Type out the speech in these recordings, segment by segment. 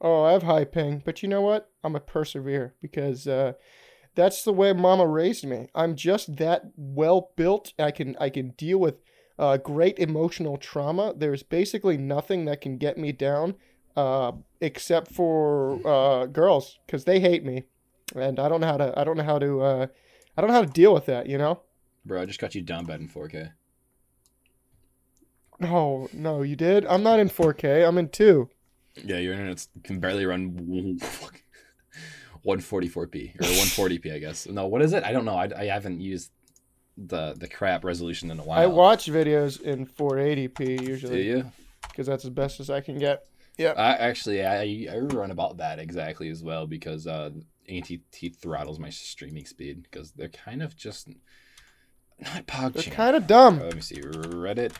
Oh, I have high ping, but you know what? I'm a persevere because uh, that's the way Mama raised me. I'm just that well built. I can I can deal with uh, great emotional trauma. There's basically nothing that can get me down, uh, except for uh, girls, because they hate me, and I don't know how to I don't know how to uh, I don't know how to deal with that. You know? Bro, I just got you down bad in 4K. No, no, you did. I'm not in 4K. I'm in two. Yeah, your internet can barely run 144p or 140p, I guess. No, what is it? I don't know. I, I haven't used the the crap resolution in a while. I watch videos in 480p usually. Do you? because that's as best as I can get. Yeah. I actually I I run about that exactly as well because uh AT&T throttles my streaming speed because they're kind of just not pog They're kind of dumb. Let me see. Reddit.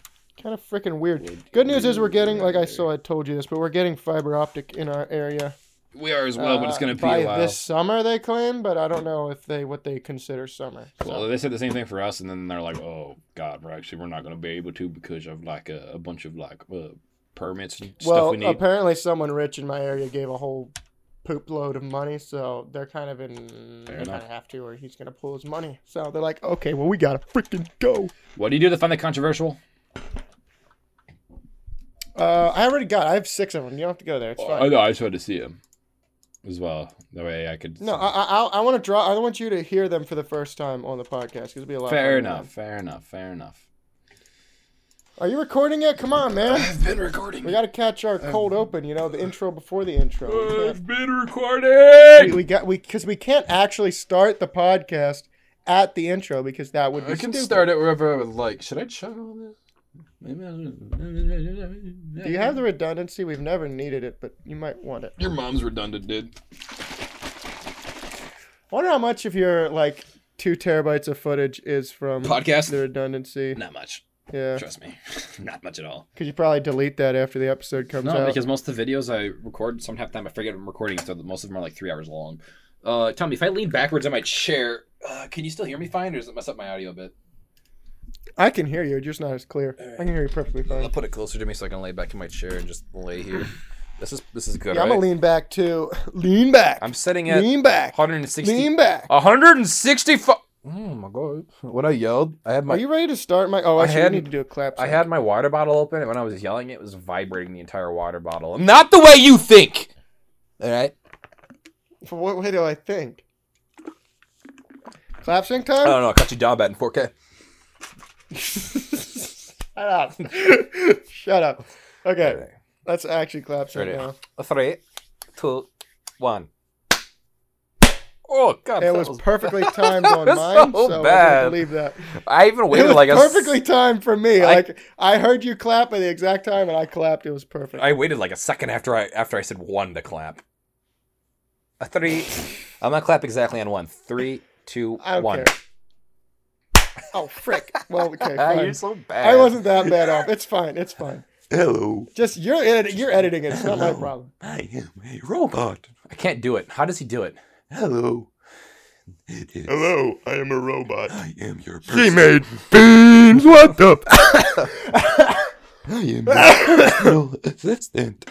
Kind of freaking weird. Good news is we're getting, like I saw, I told you this, but we're getting fiber optic in our area. We are as well, but it's uh, gonna be by a while. this summer. They claim, but I don't know if they what they consider summer. So. Well, they said the same thing for us, and then they're like, "Oh God, we're actually we're not gonna be able to because of like a, a bunch of like uh, permits and stuff well, we need." apparently someone rich in my area gave a whole poop load of money, so they're kind of in. Fair they kind enough. of have to, or he's gonna pull his money. So they're like, okay, well we gotta freaking go. What do you do to find the controversial? Uh, I already got. I have six of them. You don't have to go there. It's fine. I know. I just wanted to see them as well. That way I could. No, I I, I want to draw. I want you to hear them for the first time on the podcast. 'cause It'll be a lot. fair funnier enough. Fair enough. Fair enough. Are you recording yet? Come on, man. I've been recording. We got to catch our cold open. You know, the intro before the intro. We can't- been recording. We, we got we because we can't actually start the podcast at the intro because that would be I can stupid. start it wherever I would like. Should I chug all this? Maybe I Do you have the redundancy? We've never needed it, but you might want it. Your mom's redundant, dude. I wonder how much of your like two terabytes of footage is from Podcast? the redundancy. Not much. Yeah, Trust me. Not much at all. because you probably delete that after the episode comes No, out. because most of the videos I record, sometimes I forget I'm recording, so most of them are like three hours long. Uh, tell me, if I lean backwards in my chair, uh, can you still hear me fine, or does it mess up my audio a bit? I can hear you, it's just not as clear. I can hear you perfectly fine. I'll put it closer to me so I can lay back in my chair and just lay here. This is this is good. Yeah, I'm gonna lean back too. Lean back. I'm sitting at lean back. 160. Lean back. 165. Oh my god! When I yelled, I had my Are you ready to start, my? Oh, I actually, had- need to do a clap. I had my water bottle open, and when I was yelling, it was vibrating the entire water bottle. Not the way you think. All right. For what way do I think? Clap sync I time? don't know. I got you down bad in 4K. Shut up. Shut up. Okay, let's actually clap right now. Three, two, one. Oh god, It that was perfectly timed on was mine, so so, I bad. can believe that. I even It waited was like s- perfectly timed for me. I- like I heard you clap at the exact time, and I clapped. It was perfect. I waited like a second after I after I said one to clap. A three. I'm gonna clap exactly on one. Three, two, I one. care. Oh frick! Well, okay, fine. You're so bad. I wasn't that bad off. It's fine. It's fine. Hello, Just you're edit- you're editing it. It's not my problem. I am a robot. I can't do it. How does he do it? Hello. It is. Hello, I am a robot. I am your She person. made beans. What the? I am your personal assistant.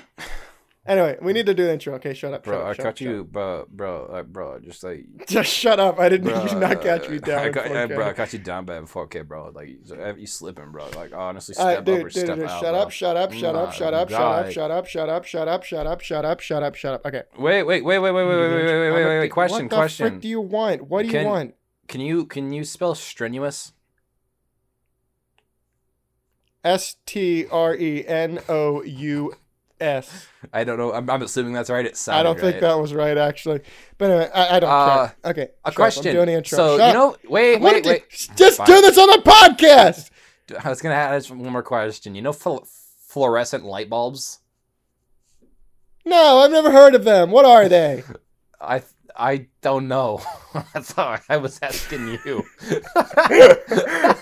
Anyway, we need to do the intro. Okay, shut up. Bro, shut up, I shut caught up, you, bro, bro, uh, bro, just like. Just shut up. I didn't bro, you not catch me uh, down. I got, uh, 4K. bro, I caught you down bad in 4K, bro. Like, you, slipping, bro. Like, honestly, step right, dude, up or dude, step dude, out. shut bro. up, shut up, shut up, shut up, shut up, shut up, shut up, shut up, shut up, shut up, shut up, shut up. Okay. Wait, wait, wait, wait, wait, wait, wait, wait, wait, wait, wait, wait, wait. Question, what the question. frick do you want? What do you want? Can you can you spell strenuous? S T R E N O U S. I don't know. I'm, I'm assuming that's right. It sounded I don't think right. that was right, actually. But anyway, I, I don't Uh, care. Okay. A shut up. question. I'm doing intro. So Shut you know, wait, wait, wait. Just Fine. do this on the podcast. I was gonna ask one more question. You know, fl- fluorescent light bulbs. No, I've never heard of them. What are they? I I don't know. That's all I was asking you. uh,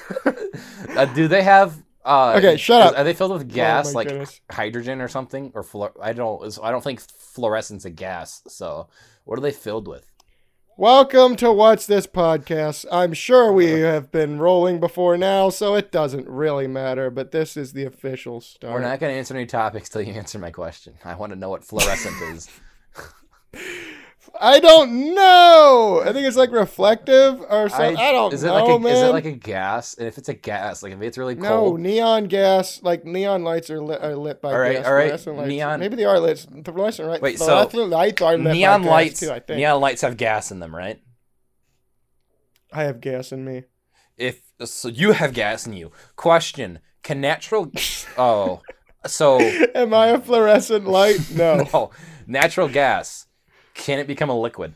do they have? Uh, Okay, shut up. Are they filled with gas, oh like goodness. hydrogen or something, or fluor? I don't. I don't think fluorescence a gas. So, what are they filled with? Welcome to What's This Podcast. I'm sure we have been rolling before now, so it doesn't really matter, but this is the official start. We're not going to answer any topics till you answer my question. I want to know what fluorescent is. I don't know. I think it's like reflective or something. I, don't is it know, like a, man. Is it like a gas? And if it's a gas, like if it's really no, neon gas, like neon lights are lit, are lit by All right, gas. all right, neon- Maybe they are lit. The fluorescent right. Wait, the so lights are lit neon by gas lights, too. I think. neon lights have gas in them, right? I have gas in me. If so, you have gas in you. Question: Can natural? oh, so Am I a fluorescent light? No. no, natural gas. Can it become a liquid?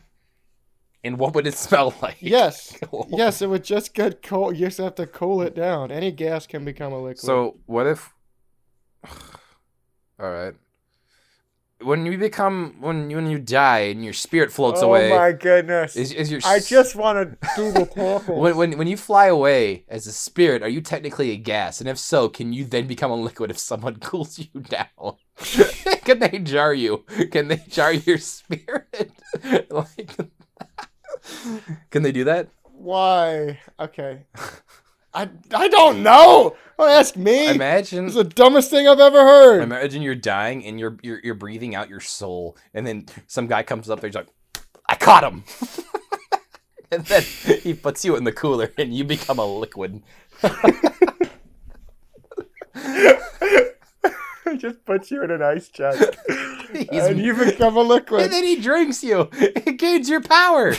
And what would it smell like? Yes. Yes, it would just get cold. You just have to cool it down. Any gas can become a liquid. So what if? All right. When you become when when you die and your spirit floats oh away, Oh my goodness. is is your I just want to do the talking. when, when when you fly away as a spirit, are you technically a gas? And if so, can you then become a liquid if someone cools you down? can they jar you? Can they jar your spirit? like, can they do that? Why? Okay. I, I don't know. Don't ask me. Imagine It's the dumbest thing I've ever heard. Imagine you're dying and you're you're, you're breathing out your soul, and then some guy comes up there, he's like, "I caught him," and then he puts you in the cooler, and you become a liquid. He just puts you in an ice chest. He's- and you become a liquid. and then he drinks you. It gains your power.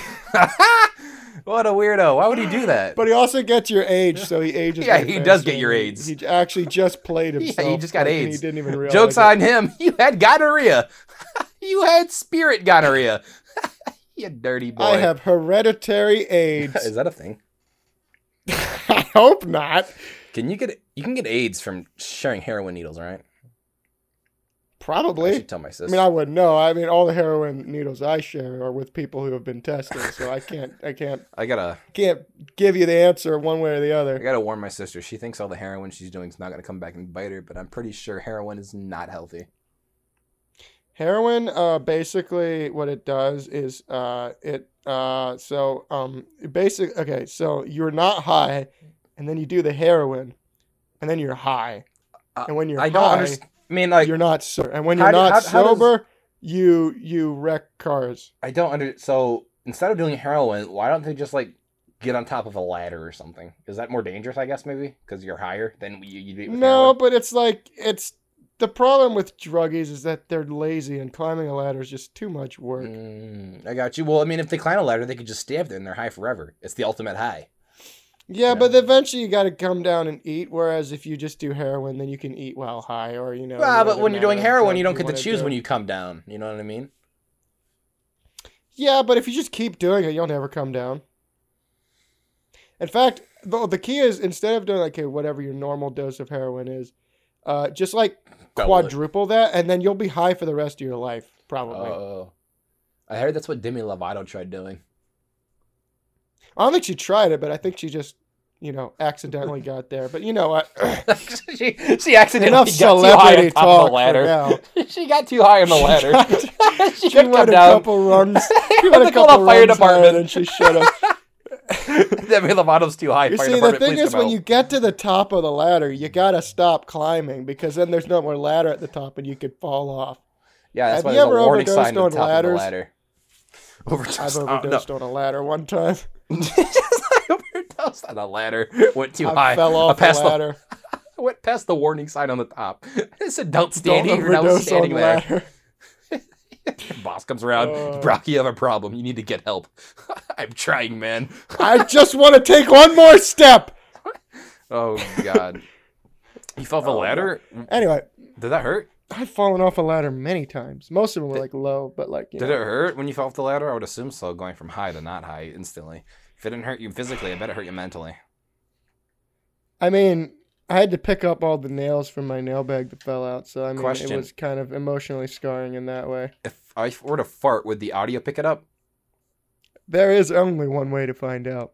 What a weirdo! Why would he do that? But he also gets your age, so he ages. Yeah, he does get your He- AIDS. He actually just played himself. Yeah, he just got like, and AIDS. He didn't even realize. Jokes it. on him. You had gonorrhea. you had spirit gonorrhea. you dirty boy. I have hereditary AIDS. Is that a thing? I hope not. Can you get you can get AIDS from sharing heroin needles, right? I Probably. should tell my sister. I mean, I wouldn't know. I mean, all the heroin needles I share are with people who have been tested, so I can't, I can't, I gotta, can't give you the answer one way or the other. I gotta warn my sister. She thinks all the heroin she's doing is not gonna come back and bite her, but I'm pretty sure heroin is not healthy. Heroin, uh, basically, what it does is, uh, it, uh, so, um, basic. Okay, so you're not high, and then you do the heroin, and then you're high, Uh, and when you're I don't high, understand. I mean, like, you're not sober, and when you're do- not how- how does- sober, you you wreck cars. I don't under. So instead of doing heroin, why don't they just like get on top of a ladder or something? Is that more dangerous? I guess maybe because you're higher than you you do with No, heroin? but it's like it's the problem with druggies is that they're lazy and climbing a ladder is just too much work. Mm, I got you. Well, I mean, if they climb a ladder, they could just stay up there and they're high forever. It's the ultimate high. Yeah, but eventually you got to come down and eat. Whereas if you just do heroin, then you can eat while high, or you know. Well, but when you're doing heroin, you don't get to choose do. when you come down. You know what I mean? Yeah, but if you just keep doing it, you'll never come down. In fact, the, the key is instead of doing like okay, whatever your normal dose of heroin is, uh, just like Double it. quadruple that, and then you'll be high for the rest of your life, probably. Oh, I heard that's what Demi Lovato tried doing. I don't think she tried it, but I think she just, you know, accidentally got there. But you know what? she she accidentally Enough got too high on top of the ladder. she got too high on the ladder. she, She went a down. couple rungs. She went a couple the fire runs department. than she should have. Demi Lovato's too high. You fire see, the thing is, when help. you get to the top of the ladder, you gotta stop climbing because then there's no more ladder at the top, and you could fall off. yeah, that's have why you there's a ever warning overdosed sign on the ladders? the ladder. Overdosed. I've oh, no. overdosed on a ladder one time. I overdosed on a ladder. Went too I high. fell off I the the, ladder. went past the warning sign on the top. It said, "Don't Don't stand here." And I was standing there. ladder. Boss comes around. Uh. Brock, you have a problem. You need to get help. I'm trying, man. I just want to take one more step. Oh God. You fell off a Oh, ladder? Anyway, Did that hurt? I've fallen off a ladder many times. Most of them were like low, but like Did know. it hurt when you fell off the ladder? I would assume so, going from high to not high instantly. If it didn't hurt you physically, I bet it hurt you mentally. I mean, I had to pick up all the nails from my nail bag that fell out, so I mean, Question. it was kind of emotionally scarring in that way. If I were to fart, would the audio pick it up? There is only one way to find out.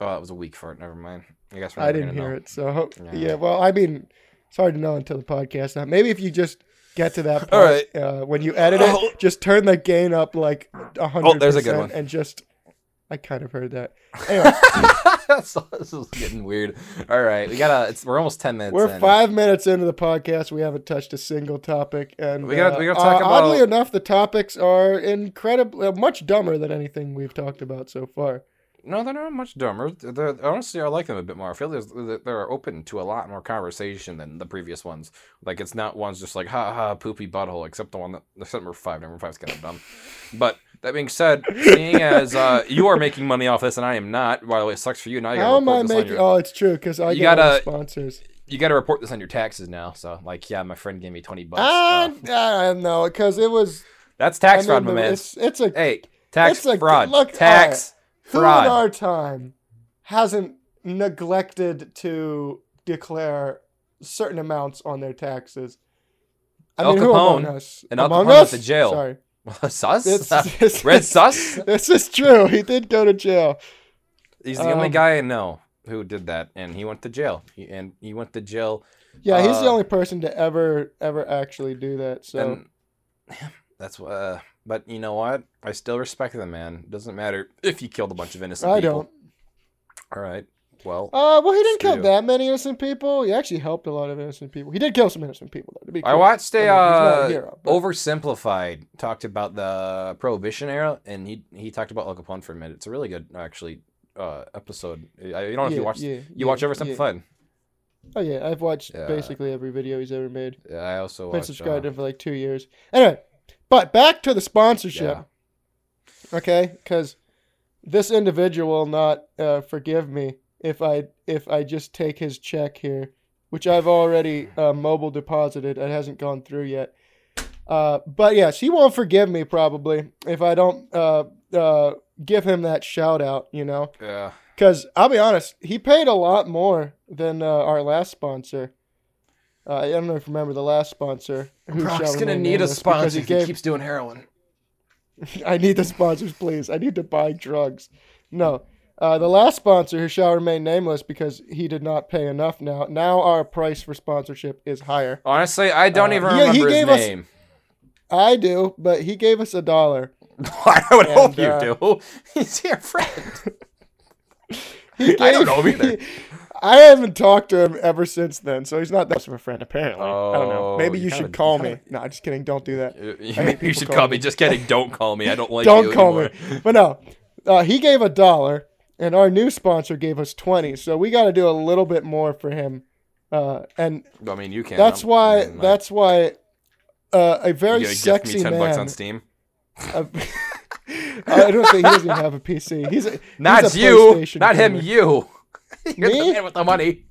Oh, that was a weak fart. Never mind. I guess we're I didn't hear know. it, so Yeah. yeah. Well, I mean, it's hard to know until the podcast. Now, maybe if you just get to that point All right. Uh, when you edit it, just turn the gain up like a hundred. Oh, there's a good one. And just, I kind of heard that. Anyway, so, this is getting weird. All right, we gotta. It's, we're almost ten minutes. we're in. five minutes into the podcast. We haven't touched a single topic, and We gotta- uh, we gotta talk uh, Oddly enough, the topics are incredibly uh, much dumber than anything we've talked about so far. No, they're not much dumber. They're, honestly, I like them a bit more. I feel there's, they're open to a lot more conversation than the previous ones. Like it's not ones just like ha ha poopy butthole, except the one that except number five. Number five's kind of dumb. But that being said, seeing as uh, you are making money off this and I am not, by the way, it sucks for you. Now you how am I making? your, Oh, it's true because I You get all the gotta- sponsors. you got to report this on your taxes now. So like, yeah, my friend gave me twenty bucks. Uh, uh, no, because it was that's tax I fraud, my man. It's, it's a Hey, tax it's a- fraud. look, tax who in fraud. our time hasn't neglected to declare certain amounts on their taxes. I Al mean, who among Capone. us? And Al among Capone went us? to jail. Sorry, sus? It's- Red sus? this is true. He did go to jail. He's the only Um, guy I know who did that, and he went to jail. He, and he went to jail. Yeah, he's the Uh, only person to ever ever actually do that. So And that's what. Uh, but you know what? I still respect the man. Doesn't matter if he killed a bunch of innocent I people. don't. All right. Well, Uh, well, he didn't kill that many innocent people. He actually helped a lot of innocent people. He did kill some innocent people, though. To be I clear. watched a I he's a uh, hero, oversimplified talked about the Prohibition era, and he he talked about Al Capone for a minute. It's a really good actually uh, episode. I, you don't know if you watched yeah, you yeah, watch yeah. Oversimplified. Oh yeah, I've watched Yeah. basically every video he's ever made. Yeah, I also Been watched. subscribed to uh, him for like two years. Anyway, but back to the sponsorship. Okay, because this individual will not uh, forgive me if I if I just take his check here, which I've already uh, mobile deposited. It hasn't gone through yet. Uh, but yes, he won't forgive me probably if I don't uh, uh, give him that shout out. You know. yeah. Because I'll be honest, he paid a lot more than uh, our last sponsor. Uh, I don't know if you remember the last sponsor. who Brock's shall gonna need a sponsor He if he keeps doing heroin. I need the sponsors, please. I need to buy drugs. No, uh, the last sponsor who shall remain nameless because he did not pay enough. Now, now our price for sponsorship is higher. Honestly, I don't Uh, even he- he remember his gave us- name. I do, but he gave us a dollar. I would hope you uh, do. He's your friend. He I don't know know either. I haven't talked to him ever since then, so he's not that much of a friend. Apparently, Oh, I don't know. Oh, Maybe you you kinda- should call me. kinda- No, just kidding. Don't do that. You, you should call call me. me. Just kidding. Don't call me. I don't like Don't call anymore. me. But no, uh, he gave a dollar, and our new sponsor gave us twenty. So we got to do a little bit more for him, uh, and I mean, you can. that's why. I mean, like, That's why. Uh, a very sexy me ten man. bucks on Steam. a- I don't think he doesn't have a PC. He's a, Not he's a you. Not him. You. You're Me? the man with the money.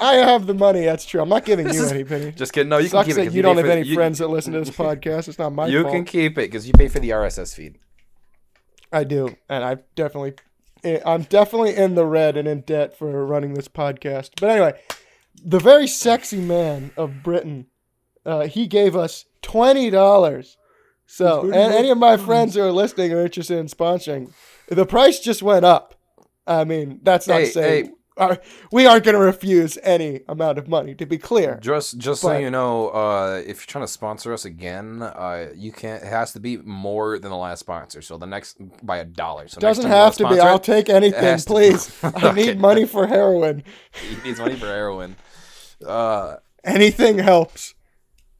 I have the money. That's true. I'm not giving This you is- any penny. Just kidding. No, you Sucks can keep it. that 'cause you don't have any you- friends that listen to this podcast. It's not my You fault. can keep it because you pay for the RSS feed. I do, and I definitely, eh, I'm definitely in the red and in debt for running this podcast. But anyway, the very sexy man of Britain, uh, he gave us twenty dollars. So, and any of my friends who are listening are interested in sponsoring, the price just went up. I mean, that's not Hey, saying hey. Our- we aren't going to refuse any amount of money. To be clear, Just, just so you know, uh, if you're trying to sponsor us again, uh, you can't. It has to be more than the last sponsor. So the next by a dollar. So doesn't time you wanna have to be. sponsor I'll take anything, please. I need money for heroin. he needs money for heroin. Uh, anything helps.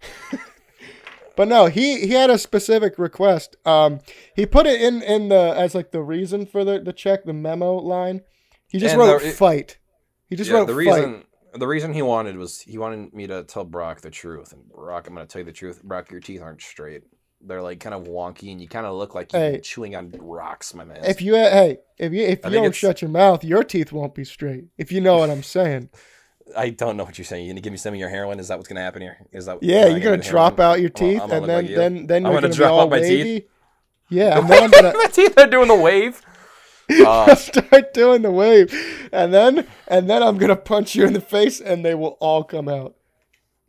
but no, he he had a specific request. Um, he put it in in the as like the reason for the the check, the memo line. He just And wrote the- fight. He just yeah, wrote the fight. reason the reason he wanted was he wanted me to tell Brock the truth. And Brock, I'm gonna tell you the truth. Brock, your teeth aren't straight. They're like kind of wonky, and you kind of look like you're Hey. chewing on rocks, my man. If you hey, if you if I you don't shut your mouth, your teeth won't be straight. If you know what I'm saying. I don't know what you're saying. You gonna give me some of your heroin? Is that what's gonna happen here? Is that Yeah, you're gonna drop heroin? out your teeth, I'm and then like you. then then I'm you're gonna gonna, drop out my teeth? Yeah, and then I'm gonna my teeth are doing the wave. Uh, start doing the wave, and then and then I'm gonna punch you in the face, and they will all come out.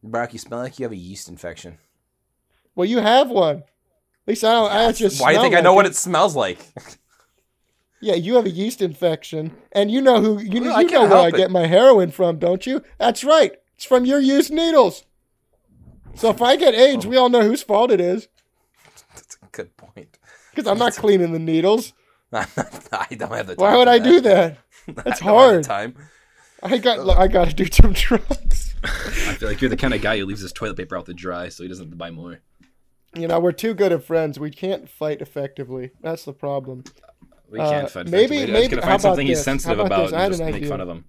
Brock, you smell like you have a yeast infection. Well, you have one. At least I don't. I just. Why do you think I like know what it smells like? Yeah, you have a yeast infection, and you know who you, Well, you know where I it. get my heroin from, don't you? That's right. It's from your used needles. So if I get AIDS, we all know whose fault it is. That's a good point. Because I'm not cleaning the needles. I don't have the time. Why would I that. do that? I That's don't have the hard. Time. I got I got to do some drugs. I feel like you're the kind of guy who leaves his toilet paper out to dry so he doesn't have to buy more. You know, we're too good at friends. We can't fight effectively. That's the problem. We Uh, can't fight. maybe- effectively. maybe- I'm just gonna how find about something he's this? sensitive How about about this? I had and just an make idea. fun of him.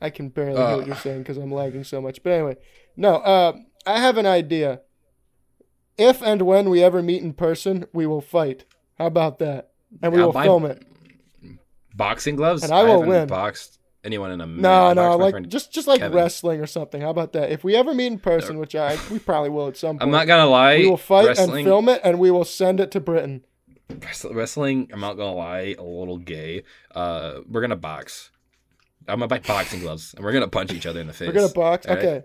I can barely hear what Uh. you're saying because I'm lagging so much. But anyway, no. Uh, I have an idea. If and when we ever meet in person, we will fight. How about that? And we I'll will buy- film it. Boxing gloves? And I will haven't win. boxed anyone in a minute. No, I no, like just just like Kevin. wrestling or something. How about that? If we ever meet in person, which I we probably will at some point, I'm not gonna lie. we will fight wrestling, and film it, and we will send it to Britain. Wrestling. I'm not gonna lie. A little gay. Uh, we're gonna box. I'm gonna buy boxing gloves, and we're gonna punch each other in the face. We're gonna box. Right? Okay.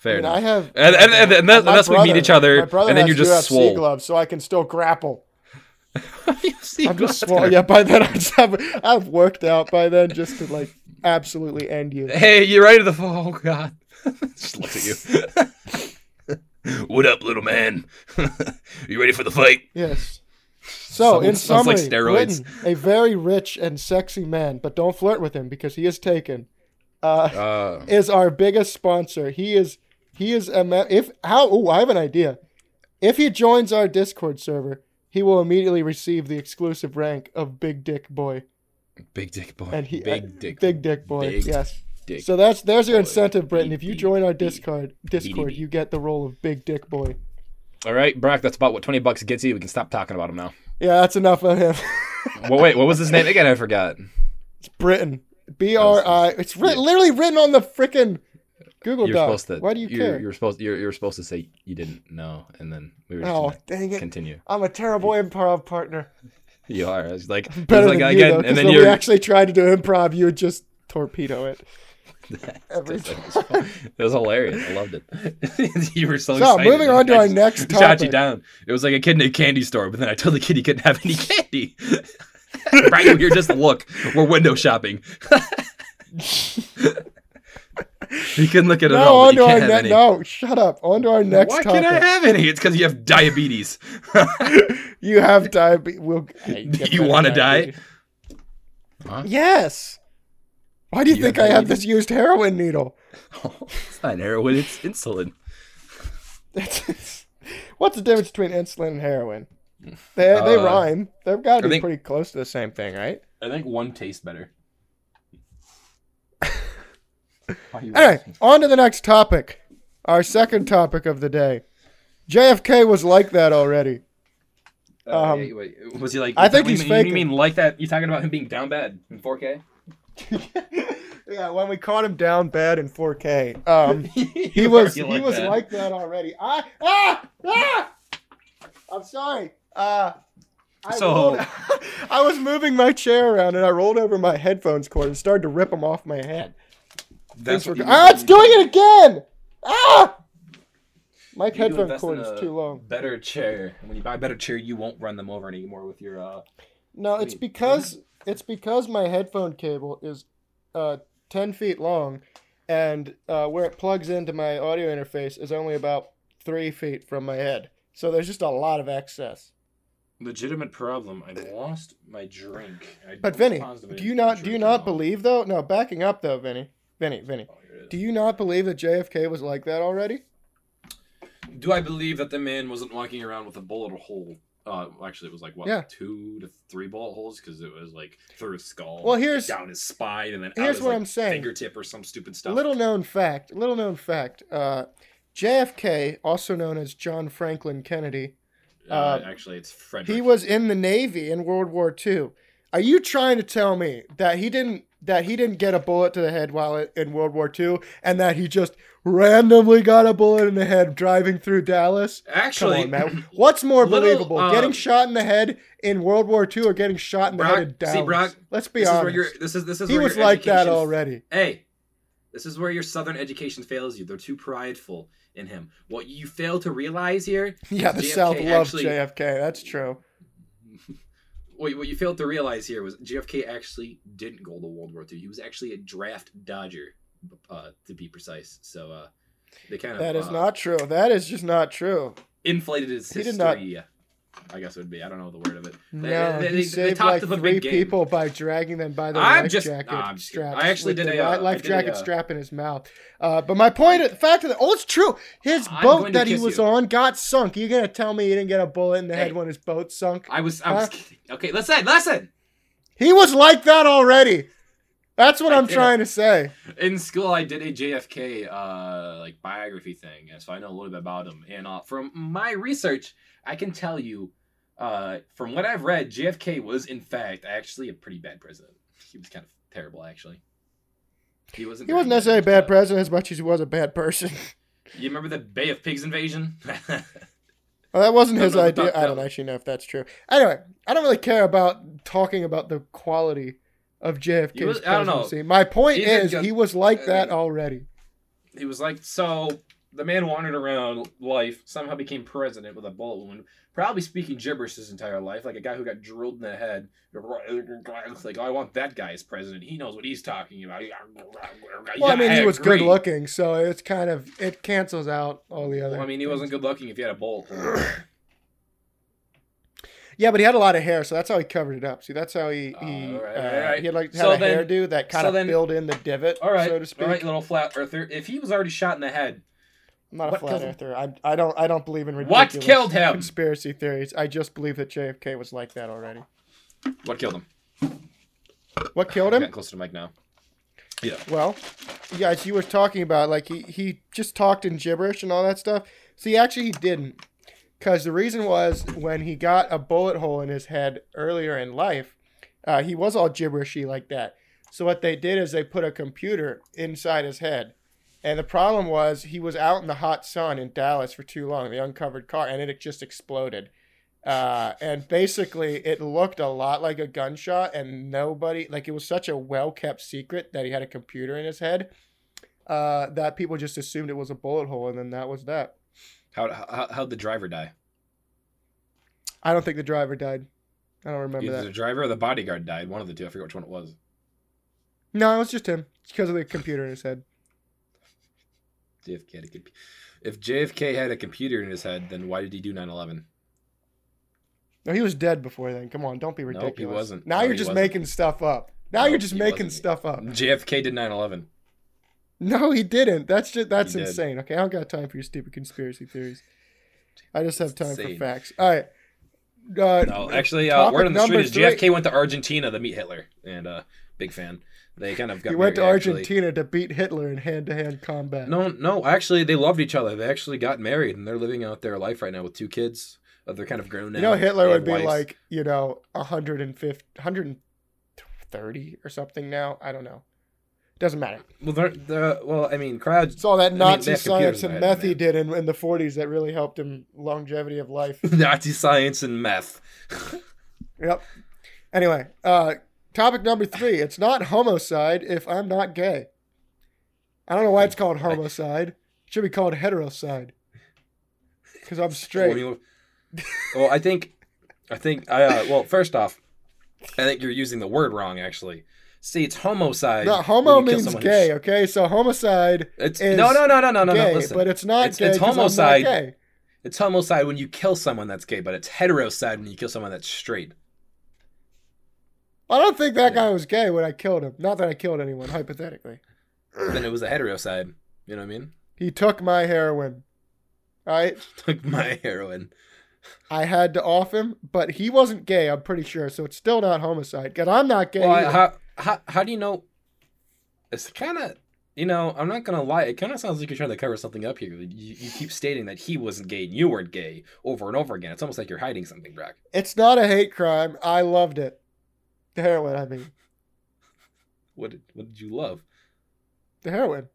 Fair I mean, enough. I have. And- and- and- and that- my unless we meet each other, and then you're just UFC swole. gloves, so I can still grapple. I'm just swole. gonna- Yeah, by then I just have I've worked out by then just to like absolutely end you. Hey, you ready to the fall? Oh God! just looks at you. what up, little man? you ready for the fight? Yes. So in Sounds- sounds like summary, steroids. Britain, a very rich and sexy man, but don't flirt with him because he is taken. Uh, Uh, is our biggest sponsor. He is he is a if how oh I have an idea. If he joins our Discord server, he will immediately receive the exclusive rank of Big Dick Boy. big dick boy. And he big uh, dick. Big Dick Boy. Big yes. dick. So that's there's your incentive, Britain. If you join our. Discord, Discord, you get the role of Big Dick Boy. All right, Brock. That's about what twenty bucks gets you. We can stop talking about him now. Yeah, that's enough of him. well, wait. What was his name again? I forgot. it's Britain. B R I. It's yeah. literally written on the freaking Google You're Doc. supposed to. Why do you you're, care? You're supposed. You're, you're supposed to say you didn't know, and then we were just oh, dang it! continue. I'm a terrible improv partner. You are. It's like it was Better like than you, again, though, and then we actually tried to do improv, you would just torpedo it. every Just like- it was. It was hilarious. I loved it. you were so, So, excited. moving on to our next Shot you down. It was like a kid in a candy store, but then I told the kid he couldn't have any candy. right here, just look. We're window shopping. He couldn't look at it No, all. on But you our can't have ne- any. no, shut up. On to our next Why topic. can't I have any? It's because you have diabetes. you have diabetes. We'll, you want to die? Huh? Yes. Why do you, You think have I have this used heroin needle? it's not heroin. It's insulin. What's the difference between insulin and heroin? They, they Uh, rhyme. They've got to be think- pretty close to the same thing, right? I think one tastes better. Anyway, on to the next topic. Our second topic of the day. JFK was like that already. Uh, Um, yeah, wait, was he like? I think he's mean, You mean like that? You talking about him being down bad in 4K? yeah, when we caught him down bad in 4K. Um, he was he was like that already. Ah, ah, ah! I'm sorry. Uh, I, So- rolled- I was moving my chair around and I rolled over my headphones cord and started to rip them off my head. That's Thanks for- ah, it's doing it again! Ah! My You headphone cord is too long. Better chair. And when you buy a better chair, you won't run them over anymore with your. uh No, it's Wait, because it's because my headphone cable is uh, ten feet long, and uh, where it plugs into my audio interface is only about three feet from my head. So there's just a lot of excess. Legitimate problem. I lost my drink. I But Vinny, do you not do you not believe though? No, backing up though, Vinny, Vinny, Vinny. Oh, here it is. Do you not believe that JFK was like that already? Do I believe that the man wasn't walking around with a bullet hole? Uh, actually, it was like what, Yeah. two to three bullet holes because it was like through his skull, Well, here's- down his spine, and then out here's his, what like, I'm saying. fingertip or some stupid stuff. Little known fact. Little known fact. Uh, JFK, also known as John Franklin Kennedy, uh, uh, actually, it's Frederick. He was in the Navy in World War II. Are you trying to tell me that he didn't that he didn't get a bullet to the head while in World War II, and that he just randomly got a bullet in the head driving through Dallas? Actually, on, man. What's more Little, believable, uh, getting shot in the head in World War II or getting shot in the Brock, head in Dallas? see, Brock, Let's be this is honest. this is this is he where was like that already. Hey, this is where your Southern education fails you. They're too prideful in him. What you fail to realize here, Yeah, the JFK South loves actually- JFK. That's true. what, what you failed to realize here was JFK actually didn't go to World War II. He was actually a draft dodger. uh, to be precise. So uh, they kind of That is uh, not true. That is just not true. inflated his He history. did not- I guess it would be. I don't know the word of it. They- No, they- he they- saved talked like a three people by dragging them by their I'm life just- jacket nah, I'm just straps. I actually did a, uh, life did a, jacket uh, strap in his mouth. Uh, but my point, the fact of the oh, it's true. His I'm boat that he was you. on got sunk. You gonna tell me he didn't get a bullet in the Hey. head when his boat sunk? I was. I was Huh? kidding. Okay, listen, listen. He was like that already. That's what I I'm did. trying to say. In school, I did a JFK uh, like biography thing, and so I know a little bit about him. And uh, from my research, I can tell you, uh, from what I've read, JFK was in fact actually a pretty bad president. He was kind of terrible, actually. He wasn't. He wasn't necessarily a bad president as much as he was a bad person. You remember the Bay of Pigs invasion? Well, that wasn't his idea. I don't actually know if that's true. Anyway, I don't really care about talking about the quality of JFK's He was- I don't know. presidency. My point He is, get- he was like that already. he was like, so the man wandered around life, somehow became president with a bullet wound, probably speaking gibberish his entire life, like a guy who got drilled in the head. Like, oh, I want that guy as president. He knows what he's talking about. Well, I mean, he was good looking, so it's kind of it cancels out all the other. Well, I mean, he wasn't good looking if he had a bullet. Yeah, but he had a lot of hair, so that's how he covered it up. See, that's how he he, Uh, alright, uh, alright. he had like had So a then- hairdo that kind so of then- filled in the divot, all right, so to speak. all right, little flat earther. If he was already shot in the head, I'm not a flat earther. I, I don't I don't believe in What ridiculous killed him? conspiracy theories. I just believe that JFK was like that already. what killed him? What killed him? getting close to mic now. Yeah. Well, yeah, as you were talking about, like he, he just talked in gibberish and all that stuff. See, actually, he didn't. Because the reason was when he got a bullet hole in his head earlier in life, uh, he was all gibberishy like that. So what they did is they put a computer inside his head. And the problem was he was out in the hot sun in Dallas for too long, the uncovered car, and it just exploded. Uh, and basically, it looked a lot like a gunshot, and nobody, like, it was such a well kept secret that he had a computer in his head uh, that people just assumed it was a bullet hole, and then that was that. How how how'd the driver die? I don't think the driver died. I don't remember Either that. the driver or the bodyguard died. One of the two. I forget which one it was. No, it was just him. It's because of the computer in his head. JFK had a comp- if JFK had a computer in his head, then why did he do 9/11? No, he was dead before then. Come on, don't be ridiculous. Nope, he wasn't. Now No, you're just wasn't. making stuff up. Now you're just making wasn't. stuff up. JFK did 9/11. No, he didn't. That's just that's He did. insane. Okay, I don't got time for your stupid conspiracy theories. I just have time Insane. for facts. All right. Uh, No, actually, uh, topic word on the street is three. JFK went to Argentina to meet Hitler, and uh, big fan. They kind of got he went to married, actually. Argentina to beat Hitler in hand-to-hand combat. No, no, actually, they loved each other. They actually got married, and they're living out their life right now with two kids. Uh, they're kind of grown now. You know, Hitler They would be wives. like, you know, 150, 130 or something now. I don't know. Doesn't matter. well, they're, they're, well, I mean, crowds. It's all that Nazi they have science computers and in meth he did in, in the 40s that really helped him longevity of life. Nazi science and meth. yep. Anyway, uh, topic number three. It's not homicide if I'm not gay. I don't know why it's called homicide. It should be called heterocide. Because I'm Well, I straight. mean, well, I think, I think, I uh, well, first off, I think you're using the word wrong. Actually, see, it's homicide. No, homo means gay, okay? So homicide It's is no, no, no, no, no, no, gay, no. Listen, but it's not It's- gay it's 'cause homicide. gay. it's homicide when you kill someone that's gay, but it's heterocide when you kill someone that's straight. I don't think that guy was gay when I killed him. Not that I killed anyone, hypothetically. then it was a heterocide. You know what I mean? He took my heroin. All right? Took my heroin. I had to off him, but he wasn't gay, I'm pretty sure. So it's still not homicide. Because I'm not gay. Well, I, how, how how do you know? It's kind of you know I'm not gonna lie. It kind of sounds like you're trying to cover something up here. You, you keep stating that he wasn't gay and you weren't gay over and over again. It's almost like you're hiding something, Brock. It's not a hate crime. I loved it. The heroin, I mean. What did, what did you love? The heroin.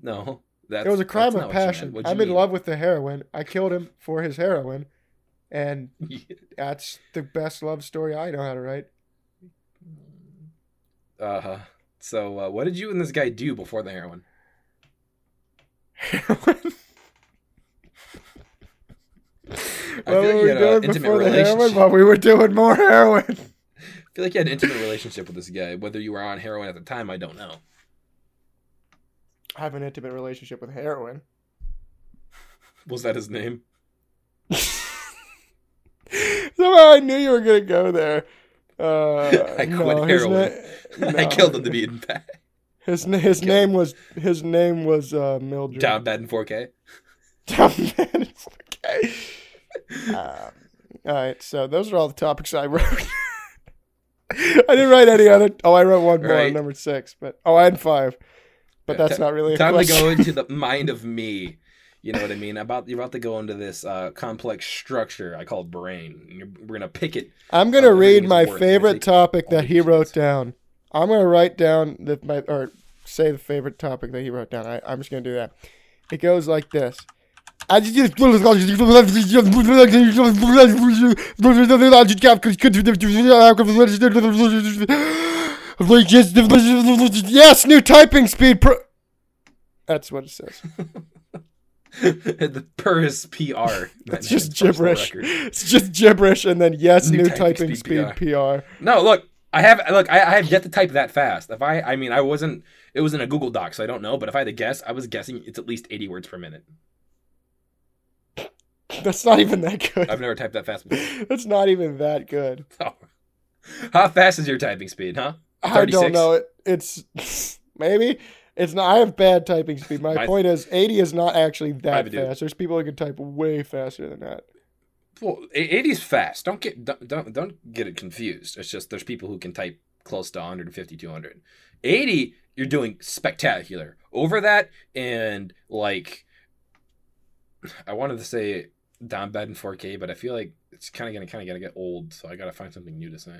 No, that it was a crime of passion. I'm in mean? love with the heroin. I killed him for his heroin. And that's the best love story I know how to write. Uh huh. So uh, what did you and this guy do before the heroin? Heroin. I what like were you we had an doing intimate before the heroin? relationship. We were doing more heroin. I feel like you had an intimate relationship with this guy. Whether you were on heroin at the time, I don't know. I have an intimate relationship with heroin. Was that his name? Somehow I knew you were gonna go there. Uh, I quit his heroin. na- I killed him to be in bed. His his name was his name was uh, Mildred. Down bad in 4K. Down bad. Okay. Um, all right, so those are all the topics I wrote. I didn't write any other. Oh, I wrote one more, Right. number six, but oh, I had five, but Yeah, that's ti- not really a Time to go into the mind of me. You know what I mean? About you're about to go into this uh, complex structure I call brain. And you're, we're gonna pick it. I'm gonna Oh, read my favorite topic that he wrote down. I'm gonna write down the my or say the favorite topic that he wrote down. I, I'm just gonna do that. It goes like this. I just Yes, new typing speed. Pro- That's what it says. the his PR. It's just gibberish. It's just gibberish, and then yes, New new, typing typing, speed speed, PR. No, look, I have look, I, I have yet to type that fast. If I, I mean, I wasn't. It was in a Google Doc, so I don't know. But if I had to guess, I was guessing it's at least 80 words per minute. That's not even that good. I've never typed that fast before. That's not even that good. Oh. How fast is your typing speed, huh? I don't know. It, it's maybe it's not. I have bad typing speed. My point is, 80 is not actually that fast. There's people who can type way faster than that. Well, 80 is fast. Don't get don't, don't don't get it confused. It's just there's people who can type close to 150, 200. 80, you're doing spectacular. Over that and like I wanted to say down bad in 4K, but I feel like it's kind of gonna kind of gonna get old, so I gotta find something new to say.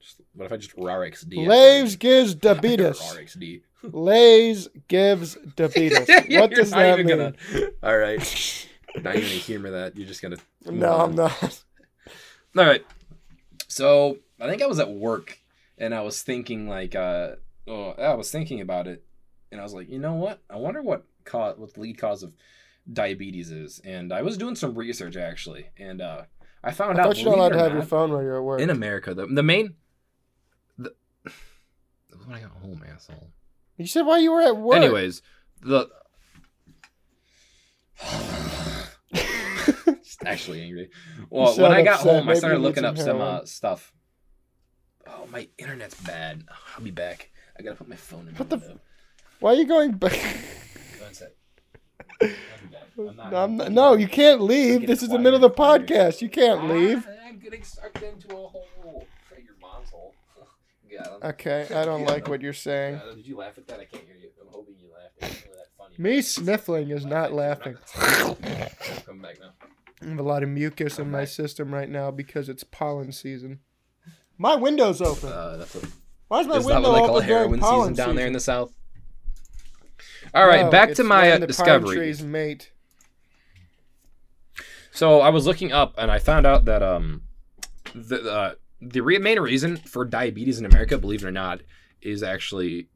Just, what if I just RxD? Lays gives diabetes. RxD. Lays gives diabetes. Yeah, what does that mean? Gonna... All right, not even gonna humor that. You're just gonna. No, on. I'm not. All right. So I think I was at work and I was thinking like, uh, oh, I was thinking about it, and I was like, you know what? I wonder what cause, what the lead cause of diabetes is. And I was doing some research actually, and uh, I I found out. thought you're not allowed to have your phone while you're at work. in America. The the main. The, when I got home, asshole. You said while you were at work. Anyways, the. Just actually angry. Well, when I got upset. home, I started looking up some uh, stuff. Oh, my internet's bad. I'll be back. I gotta put my phone in What the window. Why are you going back? One sec. I'll be back. I'm not- I'm not- no, you can't leave. This is the middle of the podcast. You can't leave. Ah, I'm getting sucked into a hole. Try your mom's hole. Got him. Okay, I don't like what you're saying. Uh, did you laugh at that? I can't hear you. I'm hoping you laughed. It's not that funny. Me sniffling is not laughing. Come back now. I have a lot of mucus in my system right now because it's pollen season. My window's open. Uh, that's a, Why is my is that window what they call open during heroin pollen season down there in the south? All right, No, back to my uh, when the pine discovery. trees mate. So I was looking up and I found out that um the uh, the re- main reason for diabetes in America, believe it or not, is actually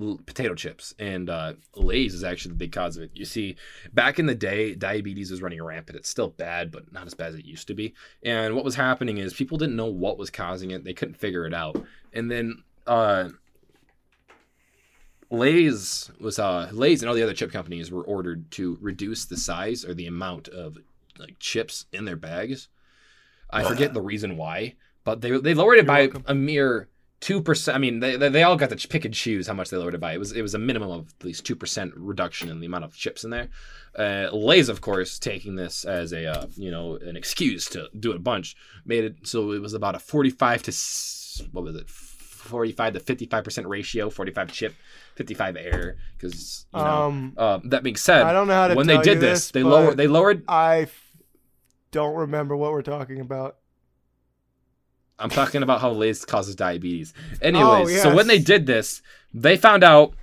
l- potato chips and uh, Lay's is actually the big cause of it. You see, back in the day, diabetes was running rampant. It's still bad, but not as bad as it used to be. And what was happening is people didn't know what was causing it. They couldn't figure it out. And then uh, Lay's was uh Lay's and all the other chip companies were ordered to reduce the size or the amount of like chips in their bags. I forget the reason why, but they they lowered it You're by welcome. a mere two percent. I mean, they, they they all got to pick and choose how much they lowered it by. It was it was a minimum of at least two percent reduction in the amount of chips in there. Uh, Lay's, of course, taking this as a uh, you know an excuse to do it a bunch, made it so it was about a forty five to what was it, forty five to fifty five percent ratio, forty five chip, fifty five air. Because you know, Um, uh, that being said, I don't know how to when they did this, this, they lowered they lowered I f- don't remember what we're talking about. I'm talking about how Lay's causes diabetes. Oh, Anyways, Oh, so when they did this, they found out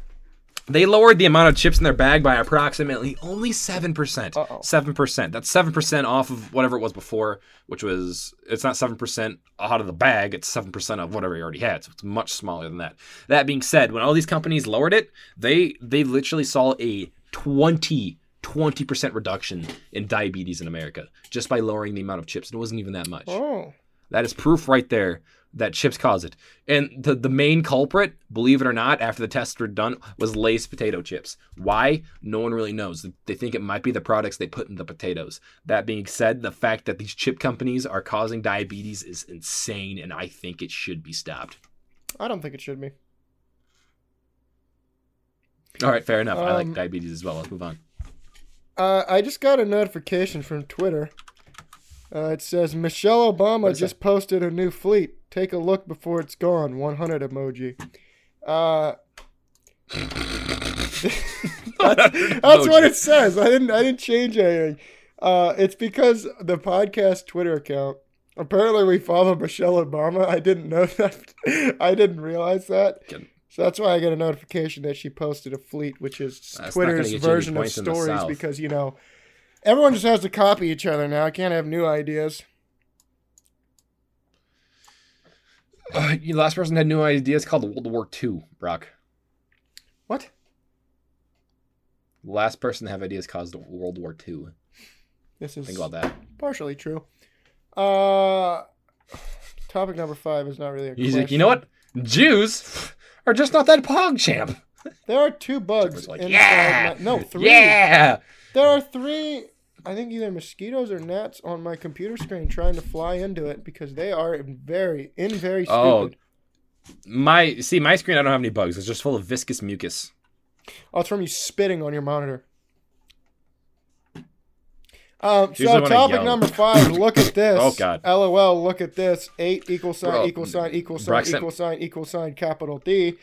they lowered the amount of chips in their bag by approximately only 7%. Uh-oh. 7%. That's 7% off of whatever it was before, which was, it's not 7% out of the bag, it's 7% of whatever you already had. So it's much smaller than that. That being said, when all these companies lowered it, they they literally saw a 20 20% reduction in diabetes in America just by lowering the amount of chips. And it wasn't even that much. Oh, That is proof right there that chips cause it. And the, the main culprit, believe it or not, after the tests were done, was Lay's potato chips. Why? No one really knows. They think it might be the products they put in the potatoes. That being said, the fact that these chip companies are causing diabetes is insane, and I think it should be stopped. I don't think it should be. All right, fair enough. I like Um, diabetes as well. Let's move on. Uh, I just got a notification from Twitter. Uh, it says Michelle Obama just posted a new fleet. Take a look before it's gone. 100 emoji. Uh, that's, that's what it says. I didn't. I didn't change anything. Uh, it's because the podcast Twitter account. Apparently, we follow Michelle Obama. I didn't know that. I didn't realize that. So that's why I get a notification that she posted a fleet, which is That's Twitter's get you any version of points in the stories, because you know everyone just has to copy each other now. I can't have new ideas. Uh, the last person had new ideas called World War II, Brock. What? Last person to have ideas caused World War II. This is Think about that. partially true. Uh, topic number five is not really a He's question. like, you know what? Jews are just not that pog champ. There are two bugs like, yeah, my, no, three. Yeah. There are three. I think either mosquitoes or gnats on my computer screen trying to fly into it because they are very, in very stupid. Oh. My see, my screen. I don't have any bugs. It's just full of viscous mucus. Oh, it's from you spitting on your monitor. Um, so topic number five. Look at this. Oh, God. LOL. Look at this. Eight equal sign Bro, equal sign equal sign Brock sent- equal sign equal sign capital D.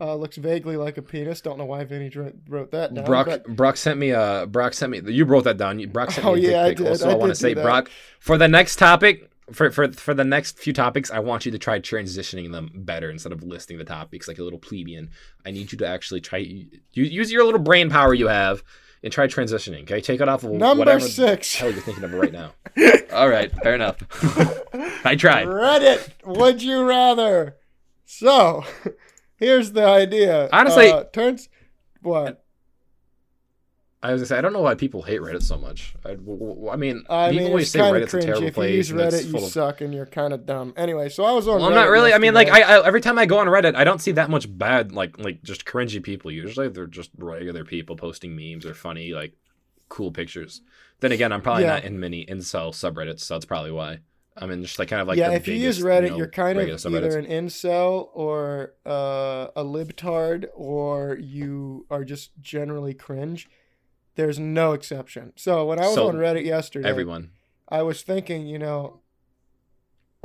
Uh, looks vaguely like a penis. Don't know why Vinny wrote that down. Brock but- Brock sent me a Brock sent me. You wrote that down. Brock sent me Oh, a dick yeah, I pic. did. Also, I I, want to say, that. Brock, for the next topic, for for for the next few topics, I want you to try transitioning them better instead of listing the topics like a little plebeian. I need you to actually try you, use your little brain power you have and try transitioning. Okay, take it off of Number whatever six. hell you're thinking of right now. All right, fair enough. I tried. Reddit. Would you rather? So, here's the idea. Honestly- uh, turns what? I was gonna say I don't know why people hate Reddit so much. I, w- w- I mean, I people mean, always say Reddit's a terrible If you place. use and it's Reddit, you of suck and you're kind of dumb. Anyway, so I was on. Well, I'm not really. I mean, like, I. I every time I go on Reddit, I don't see that much bad, like, like just cringy people. Usually, they're just regular people posting memes or funny, like, cool pictures. Then again, I'm probably Yeah. not in many incel subreddits, so that's probably why. I'm in just like kind of like yeah, if you use Reddit, know, you're kind of either an incel or uh, a libtard, or you are just generally cringe. There's no exception. So when I was So, on Reddit yesterday, everyone. I was thinking, you know,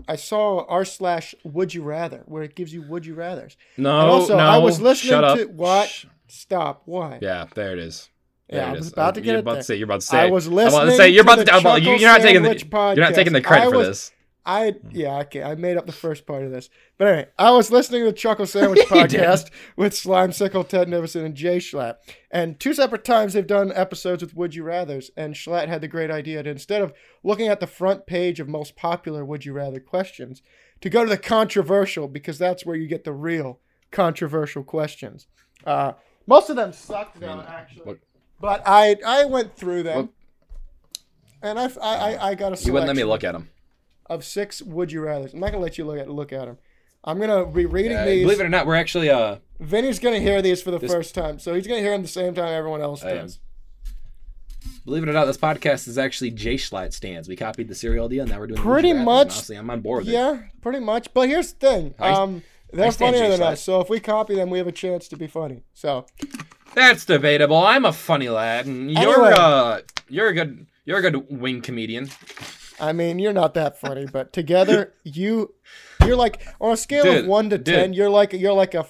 I saw r slash Would You Rather, where it gives you Would You Rather's. No, And also, no. I was listening to- what? Stop. Why? Yeah, there it is. There Yeah, I was about to get you're it about there. to say. You're about to say. I was about listening to say. You're to about the to. You, Chuckle you're not taking the. Sandwich You're not taking the podcast. credit I for was- this. I yeah okay I made up the first part of this, but anyway, I was listening to the Chuckle Sandwich podcast with Slimecicle, Ted Nivison, and Jay Schlatt, and two separate times they've done episodes with Would You Rather's, and Schlatt had the great idea to instead of looking at the front page of most popular Would You Rather questions, to go to the controversial because that's where you get the real controversial questions. Uh, most of them sucked though, mean, actually, but I I went through them. What- And I, I, I- got a You wouldn't let me look at them. of six would you rather? I'm not gonna let you look at look at them. I'm gonna be reading these. believe it or not, we're actually uh. Vinny's gonna hear these for the This- first time, so he's gonna hear them the same time everyone else does. Believe it or not, this podcast is actually J Schlatt stands. We copied the serial deal, and now we're doing. Pretty much, Honestly, I'm on board with it. Yeah, pretty much. But here's the thing. I- Um, they're funnier than us, so if we copy them, we have a chance to be funny. So That's debatable. I'm a funny lad, and you're Anyway. uh, you're a good, you're a good wing comedian. I mean, you're not that funny, but together you, you're like on a scale Dude, of one to dude. ten, you're like you're like a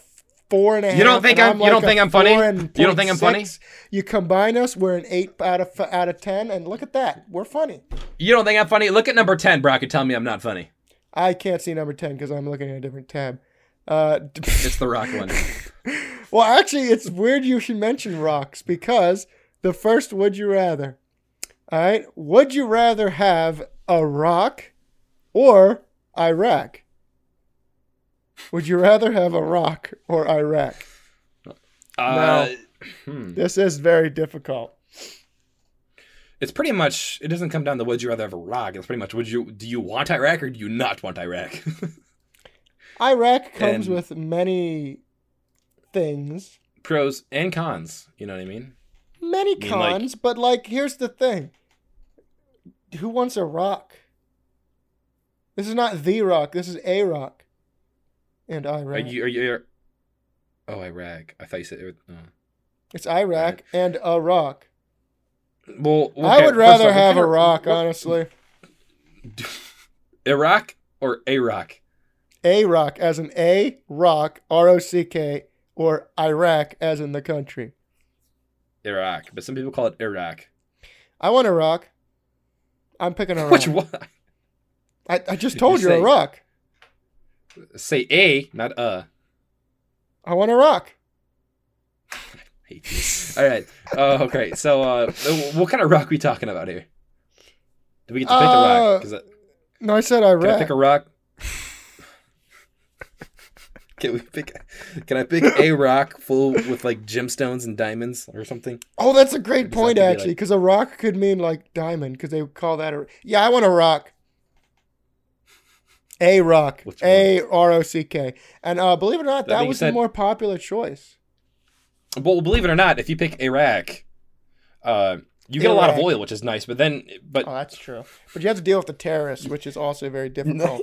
four and a half. You don't think and I'm- you don't think I'm funny? You don't think I'm funny? You combine us, we're an eight out of out of ten, and look at that, we're funny. You don't think I'm funny? Look at number ten, Brock, and tell me I'm not funny. I can't see number 10 because I'm looking at a different tab. Uh, It's the rock one. well, actually, it's weird you should mention rocks because the first would you rather. All right. Would you rather have a rock or Iraq? Would you rather have a rock or Iraq? Uh, This is very difficult. it's pretty much. It doesn't come down to would you rather have a rock. It's pretty much would you do you want Iraq or do you not want Iraq? Iraq comes And- with many things, Pros and cons. You know what I mean? many mean, like- cons, but like here's the thing. Who wants a rock? This is not the rock. This is a rock. And Are Iraq. you? Are you? Oh, Iraq. I thought you said. Uh, it, oh. It's Iraq and Iraq. Well, I would rather off, have Iraq, what- honestly. Iraq or Iraq? A rock as an A rock, R O C K, or Iraq as in the country. Iraq, but some people call it Iraq. I want Iraq. I'm picking Iraq. Which one? I, I just told you say- Iraq. Say A, not uh. I want Iraq. Hate you. All right. Oh, okay. So, uh, what kind of rock are we talking about here? Do we get to pick a Uh, rock? 'Cause I- No, I said Can I Iraq. pick a rock? Can we pick? Can I pick a rock full with like gemstones and diamonds or something? oh, that's a great point, have to be actually, like- because a rock could mean like diamond, because they would call that a. Yeah, I want a rock. A rock. A R O C K. And uh, believe it or not, That that was the more popular choice. Well, believe it or not, if you pick Iraq, uh, you get a lot of oil, which is nice. But then, but Oh, that's true. But you have to deal with the terrorists, which is also very difficult.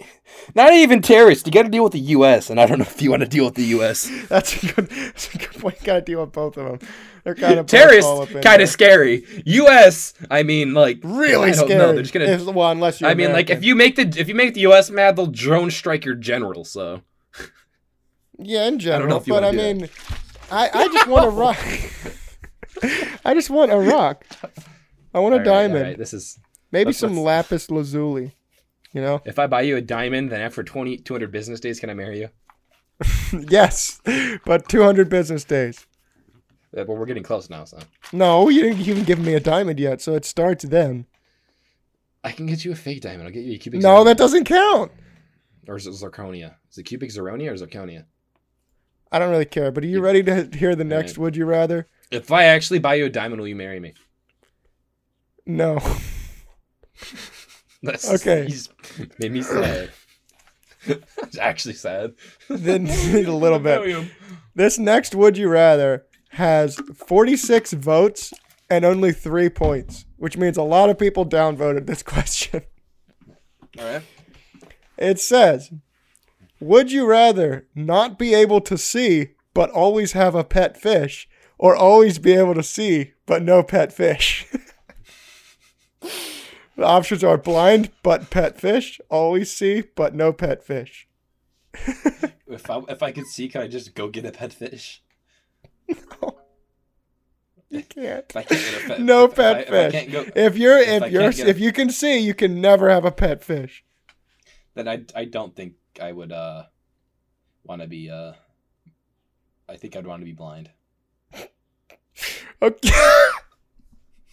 not even terrorists. You got to deal with the U.S. And I don't know if you want to deal with the U.S. that's a good. That's a good point. You gotta deal with both of them. They're kind of terrorists, kind of scary. U.S. I mean, like really I don't scary. know. They're just gonna. If- well, unless you're. I mean, like if you make the if you make the U.S. mad, they'll drone strike your general. So Yeah, in general. you But I mean, I I just want to rock. I just want a rock. I want a All diamond. all right, This is Maybe let's- some let's- lapis lazuli. You know? if I buy you a diamond, then after 20, 200 business days, can I marry you? yes, but 200 business days. Uh, Well, we're getting close now, so No, you didn't even give me a diamond yet, so it starts then. I can get you a fake diamond. I'll get you a cubic. No, zirconia. that doesn't count. or is it zirconia? Is it cubic zirconia or zirconia? I don't really care. But are you ready to hear the next? right. Would you rather? If I actually buy you a diamond, will you marry me? No. That's Okay. He's made me sad. it's actually sad. then a little bit. This next would you rather has 46 votes and only three points, which means a lot of people downvoted this question. All right. It says, Would you rather not be able to see but always have a pet fish, or always be able to see but no pet fish? the options are blind but pet fish, always see but no pet fish. If I if I could see, can I just go get a pet fish? You can't. If I can't get a pet, No if, pet if I, if fish. can't go, If you're If if you're a- if you can see, you can never have a pet fish. then I I don't think I would uh want to be uh I think I'd want to be blind. Okay.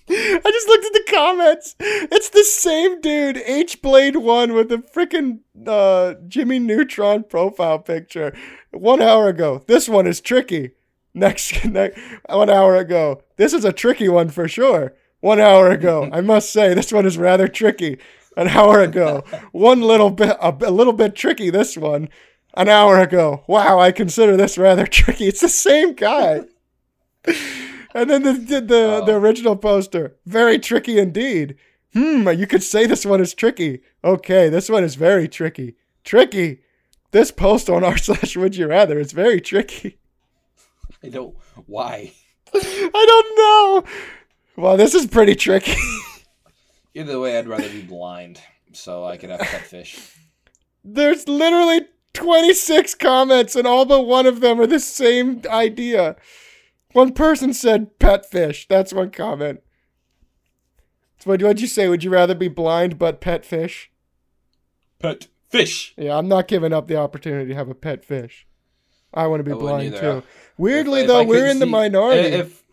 I just looked at the comments. It's the same dude, H Blade One, with the freaking uh, Jimmy Neutron profile picture. One hour ago, this one is tricky. Next, next, one hour ago, this is a tricky one for sure. One hour ago, I must say, this one is rather tricky. An hour ago, one little bit, a, a little bit tricky. This one, an hour ago. Wow, I consider this rather tricky. It's the same guy. And then the the the, Oh. the original poster, very tricky indeed. Hmm, you could say this one is tricky. Okay, this one is very tricky. Tricky. This post on r slash would you rather is very tricky. I don't. Why? I don't know. Well, this is pretty tricky. Either way, I'd rather be blind so I could have pet fish. There's literally 26 comments, and all but one of them are the same idea. One person said pet fish. That's one comment. So what what'd you say? Would you rather be blind but pet fish? Pet fish. Yeah, I'm not giving up the opportunity to have a pet fish. I want to be blind either. too. Weirdly If- if though, I we're in the minority. If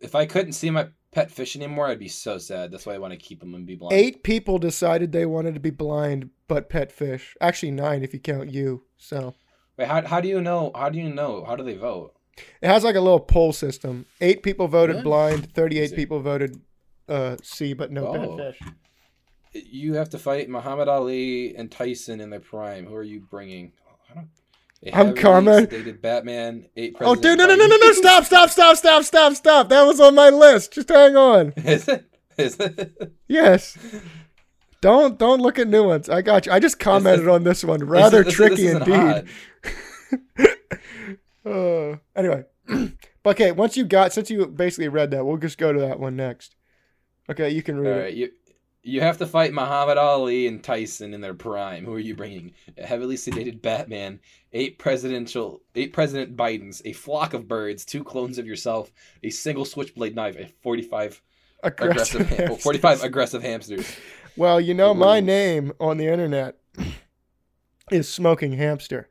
if I couldn't see my pet fish anymore, I'd be so sad. That's why I want to keep them and be blind. Eight people decided they wanted to be blind but pet fish. Actually, nine if you count you. So Wait, how, how do you know? How do you know? How do they vote? It has like a little poll system. Eight people voted Really? blind. Thirty-eight people voted uh, sea, but no Oh. fish. You have to fight Muhammad Ali and Tyson in their prime. Who are you bringing? I don't. a I'm Carmen. sedated Batman. Eight Oh, dude, no, no, no, no, no! Stop, stop, stop, stop, stop, stop! That was on my list. Just hang on. Is it? Is it? Yes. Don't don't look at new ones. I got you. I just commented on this one. Rather this- tricky this indeed. Uh, anyway, but okay. Once you got, since you basically read that, we'll just go to that one next. Okay, you can read All it. you you have to fight Muhammad Ali and Tyson in their prime. Who are you bringing? A heavily sedated Batman, eight presidential, eight President Bidens, a flock of birds, two clones of yourself, a single switchblade knife, a forty-five aggressive, ham- hamsters. forty-five aggressive hamsters. Well, you know, my name on the internet is Smoking Hamster,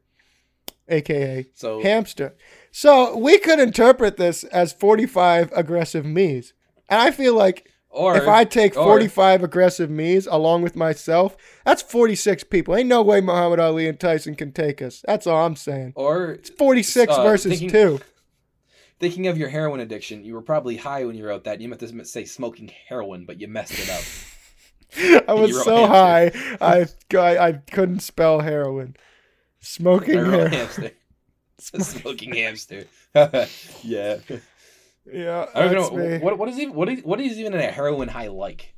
aka So Hamster. So we could interpret this as 45 aggressive me's. And I feel like or if I take or- 45 aggressive me's along with myself, that's 46 people. Ain't no way Muhammad Ali and Tyson can take us. That's all I'm saying. or It's 46 Uh, versus thinking- 2. thinking of your heroin addiction, you were probably high when you wrote that. You meant to say smoking heroin, but you messed it up. I was so high. I, I I couldn't spell heroin. Smoking heroin. hamster. smoking hamster. yeah. Yeah, I don't know me. what what is even what is what is even a heroin high like.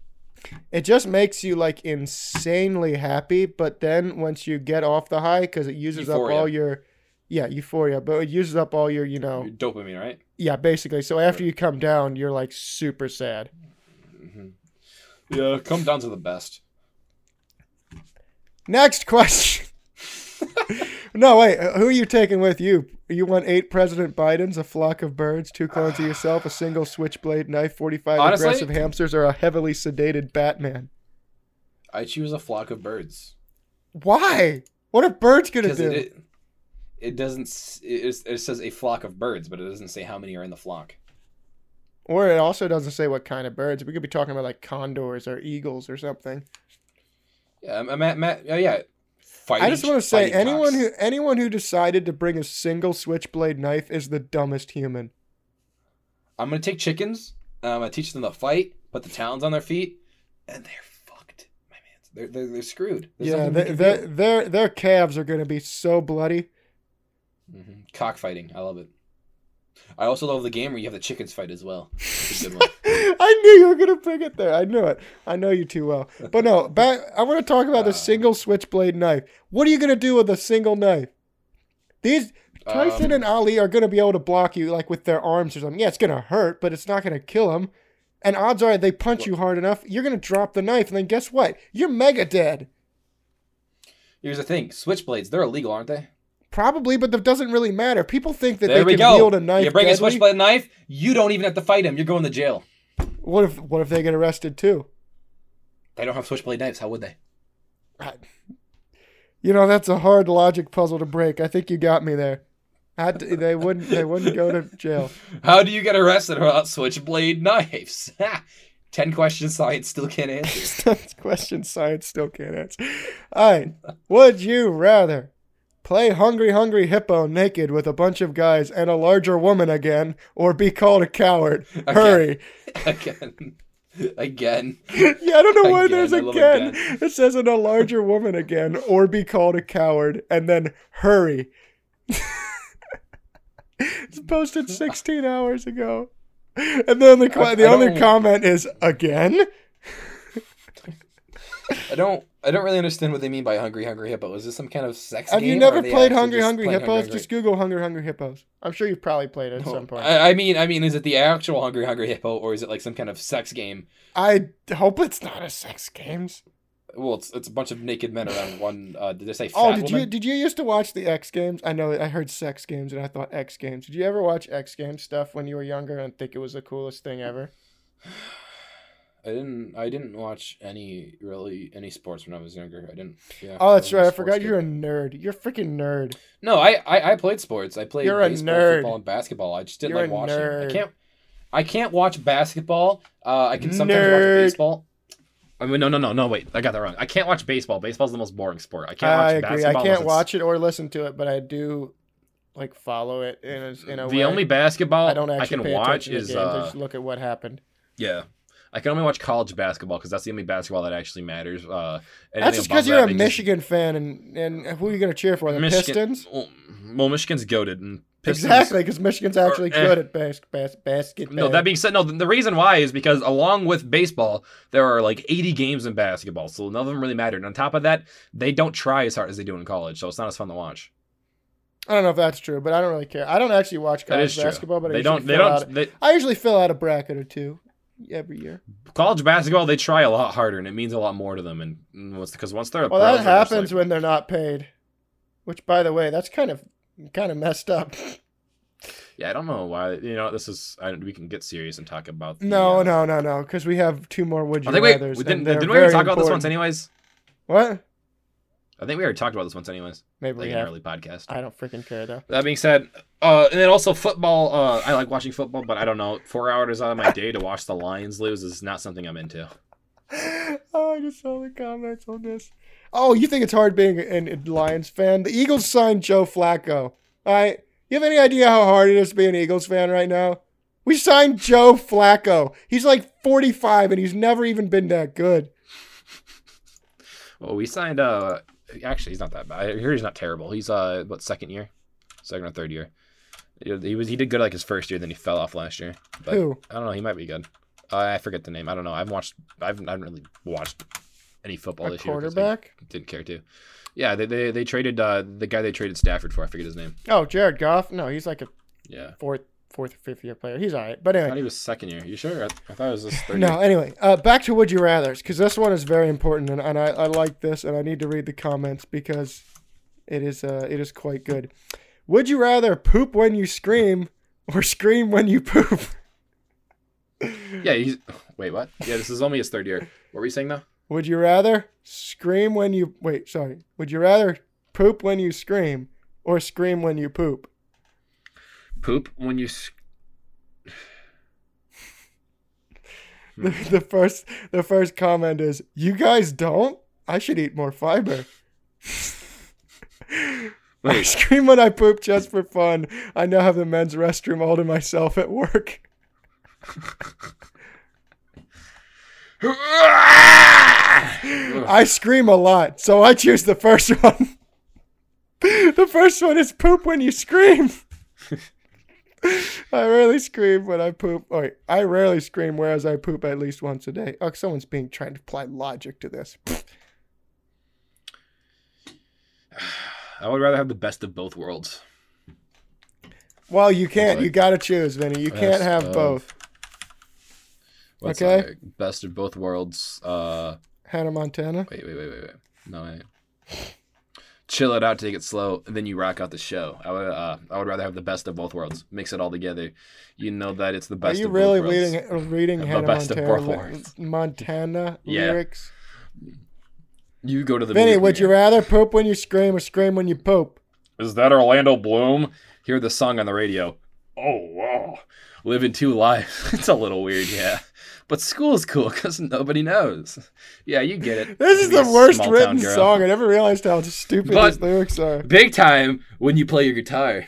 It just makes you like insanely happy, but then once you get off the high, because it uses Euphoria. up all your, yeah, euphoria, but it uses up all your, you know, Your dopamine, right? yeah, basically. So after you come down, you're like super sad. hmm Yeah, come down to the best. Next question. No, wait, uh, who are you taking with you? You want eight President Bidens, a flock of birds, two clones of yourself, a single switchblade knife, 45 Honestly- aggressive hamsters, or a heavily sedated Batman? I choose a flock of birds Why? What are birds gonna do? it, it it doesn't it, it says a flock of birds, but it doesn't say how many are in the flock. Or it also doesn't say what kind of birds. We could be talking about like condors or eagles or something. Yeah, at, Matt. Oh yeah. Fighting, I just want to say anyone cocks. who anyone who decided to bring a single switchblade knife is the dumbest human. I'm gonna take chickens. I'm gonna teach them to fight, put the talons on their feet, and they're fucked, my man. They're they're, they're screwed. There's yeah, nothing they, they, their their calves are going to be so bloody. Mhm. Cockfighting, I love it. I also love the game where you have the chickens fight as well. It's a good one. I knew you were going to bring it there. I knew it. I know you too well. But no, back. I want to talk about the Uh. single switchblade knife. What are you going to do with a single knife? These Tyson Um, and Ali are going to be able to block you like with their arms or something. Yeah, it's going to hurt, but it's not going to kill them. And odds are they punch you hard enough, you're going to drop the knife, and then guess what? You're mega dead. Here's the thing: switchblades, they're illegal, aren't they? Probably, but that doesn't really matter. People think that there they can go. wield a knife. you bring a switchblade knife, you don't even have to fight him. You're going to jail. What if what if they get arrested too? They don't have switchblade knives. How would they? You know, that's a hard logic puzzle to break. I think you got me there. Had to- they wouldn't they wouldn't go to jail. How do you get arrested without switchblade knives? Ten questions science still can't answer. That's question science still can't answer. All right. Would you rather play Hungry Hungry Hippo naked with a bunch of guys and a larger woman again, or be called a coward? Hurry. Again. Again. Yeah, I don't know why Again, there's again. again. It says in a larger woman again, or be called a coward, and then hurry. it's posted 16 hours ago. And then the, the only comment is again. I don't I don't really understand what they mean by hungry hungry hippo. Is this some kind of sex Have you never played Hungry Hungry Hippos? Hungry Just Google Hungry Hungry Hippos. I'm sure you've probably played it at Hungry- some point. I, I mean I mean is it the actual hungry hungry hippo or is it like some kind of sex game? I hope it's not a sex games. Well, it's it's a bunch of naked men around one. Uh, did they say Oh, did you did you used to watch the X Games? I know I heard sex games and I thought X Games. Did you ever watch X Games stuff when you were younger and think it was the coolest thing ever? I didn't. I didn't watch any really any sports when I was younger. I didn't. Yeah. Oh, that's wasn't right. I forgot kid. you're a nerd. You're a freaking nerd. No, I, I I played sports. I played You're a baseball, nerd. football, and basketball. I just didn't You're like watching. nerd. I can't. I can't watch basketball. Uh, I can sometimes Nerd. watch baseball. I mean, no, no, no, no. Wait, I got that wrong. I can't watch baseball. Baseball's the most boring sport. I can't watch I agree. I can't watch it or listen to it, but I do like follow it in a, in a The way. only basketball I don't I actually can pay watch is. Uh, just look at what happened. yeah. I can only watch college basketball because that's the only basketball that actually matters. Uh, That's just because you're that, a they just- Michigan fan, and and who are you gonna cheer for? The Pistons. Well, well, Michigan's goaded and Pistons. Exactly, because Michigan's actually Or, eh. good at bas- bas- basketball. No, that being said, no. The the reason why is because along with baseball, there are like 80 games in basketball, so none of them really matter. And on top of that, they don't try as hard as they do in college, so it's not as fun to watch. I don't know if that's true, but I don't really care. I don't actually watch college basketball, but I they usually don't. They don't. They, I usually fill out a bracket or two every year. college basketball, they try a lot harder, and it means a lot more to them. And because once they're Well, that happens like- when they're not paid. Which, by the way, that's kind of kind of messed up. yeah, I don't know why. You know, this is. I, we can get serious and talk about. the, No, uh, no, no, no, because we have two more would you I think we, we didn't. Didn't we talk about this once, anyways? What? I think we already talked about this once, anyways. Maybe Like we in an early podcast. I don't freaking care though. That being said, uh, and then also football. Uh, I like watching football, but I don't know. Four hours out of my day to watch the Lions lose is not something I'm into. oh, I just saw the comments on this. Oh, you think it's hard being a Lions fan? The Eagles signed Joe Flacco. All right. You have any idea how hard it is to be an Eagles fan right now? We signed Joe Flacco. He's like 45 and he's never even been that good. Well, we signed. Uh, actually, he's not that bad. I hear he's not terrible. He's uh, what second year, second or third year. He was he did good like his first year, then he fell off last year. But Who? I don't know. He might be good. Uh, I forget the name. I don't know. I've watched. I've I haven't really watched any football A this year. 'cause I quarterback? Didn't care to. Yeah, they, they they traded uh the guy they traded Stafford for. I forget his name. Oh, Jared Goff? No, he's like a Yeah, fourth, fourth or fifth year player. He's all right. But I anyway. thought he was second year. You sure? I, I thought it was this third No, year. anyway, uh, back to Would You Rather's, because this one is very important, and, and I, I like this, and I need to read the comments because it is uh, it is quite good. Would you rather poop when you scream or scream when you poop? Yeah, he's. Wait, what? Yeah, this is only his third year. What were you saying though? Would you rather scream when you wait? Sorry. Would you rather poop when you scream or scream when you poop? Poop when you. The, the first the first comment is, "You guys don't? I should eat more fiber." I scream when I poop just for fun. I now have the men's restroom all to myself at work. I scream a lot, so I choose the first one. the first one is poop when you scream. I rarely scream when I poop. Oh, wait, I rarely scream, whereas I poop at least once a day. Oh, someone's being trying to apply logic to this. I would rather have the best of both worlds. Well, you can't. like- You gotta choose, Vinny. You can't have of- both. What's Okay. like best of both worlds. Uh, Hannah Montana. wait, wait, wait, wait, wait. No, wait. Chill it out, take it slow, and then you rock out the show. I would, uh, I would rather have the best of both worlds. Mix it all together. You know that it's the best. Are best. you of really both worlds. reading uh, reading The Hannah best of Montana, both worlds. Montana Yeah. lyrics? You go to the. Vinny, would you rather poop when you scream or scream when you poop? Is that Orlando Bloom? Hear the song on the radio. Oh wow, living two lives. it's a little weird, yeah. But school is cool because nobody knows. Yeah, you get it. This is the worst written girl. song. I never realized how stupid But- these lyrics are. Big time when you play your guitar.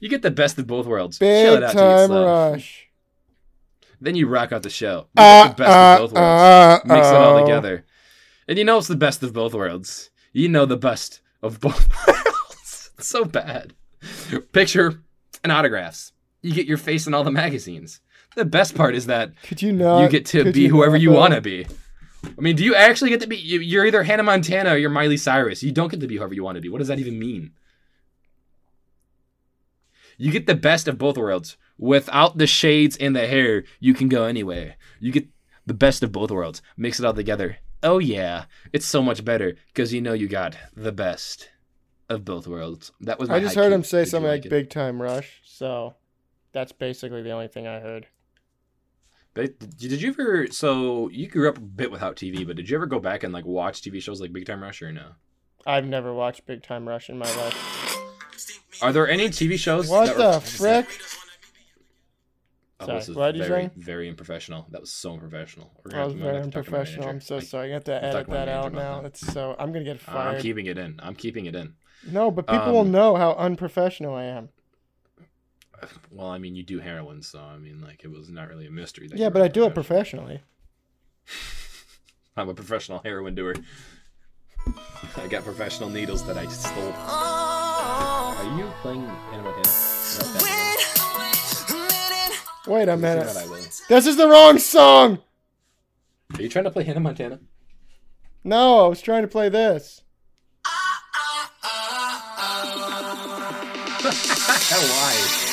You get the best of both worlds. Big out, time rush. Then you rock out the show. You Uh, the best uh, of both worlds. uh, Mix it all together. And you know it's the best of both worlds. You know the best of both worlds. So bad. Picture and autographs. You get your face in all the magazines. The best part is that Could you not? you get to be whoever you want to be. I mean, do you actually get to be? you- You're either Hannah Montana or you're Miley Cyrus. You don't get to be whoever you want to be. What does that even mean? You get the best of both worlds. Without the shades and the hair, you can go anywhere. You get the best of both worlds. Mix it all together. Oh yeah, it's so much better because you know you got the best of both worlds. That was. I just heard him say something like like? "big time rush," so that's basically the only thing I heard. Did you ever? So you grew up a bit without TV, but did you ever go back and like watch TV shows like Big Time Rush or no? I've never watched Big Time Rush in my life. Are there any TV shows? What that the were- frick? Oh, Sorry, this is what'd you very, very unprofessional. That was so unprofessional. We're That was I'm very gonna have to talk to my unprofessional. I'm so sorry. I have to edit that out now. that. It's so I'm gonna get fired. I'm keeping it in. I'm keeping it in. No, but people will Um, know how unprofessional I am. Well, I mean, you do heroin, so I mean, like, it was not really a mystery. That Yeah, but I do it professionally. I'm a professional heroin doer. I got professional needles that I stole. Are you playing Hannah Montana? No, that's- Wait a minute. not, I will. This is the wrong song. Are you trying to play Hannah Montana? No, I was trying to play this. Why?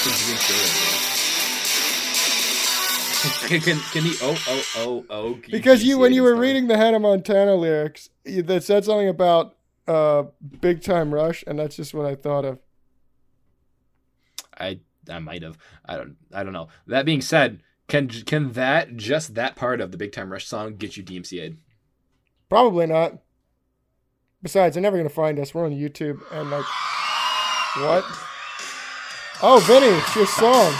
Can, can, can the oh oh oh oh Because you, when you were stop? reading the Hannah Montana lyrics, you, that said something about uh, Big Time Rush, and that's just what I thought of. I I might have. I don't I don't know. That being said, can can that just that part of the Big Time Rush song get you DMCA'd? Probably not. Besides, they're never gonna find us. We're on YouTube, and like, what? Oh, Vinny, it's your song.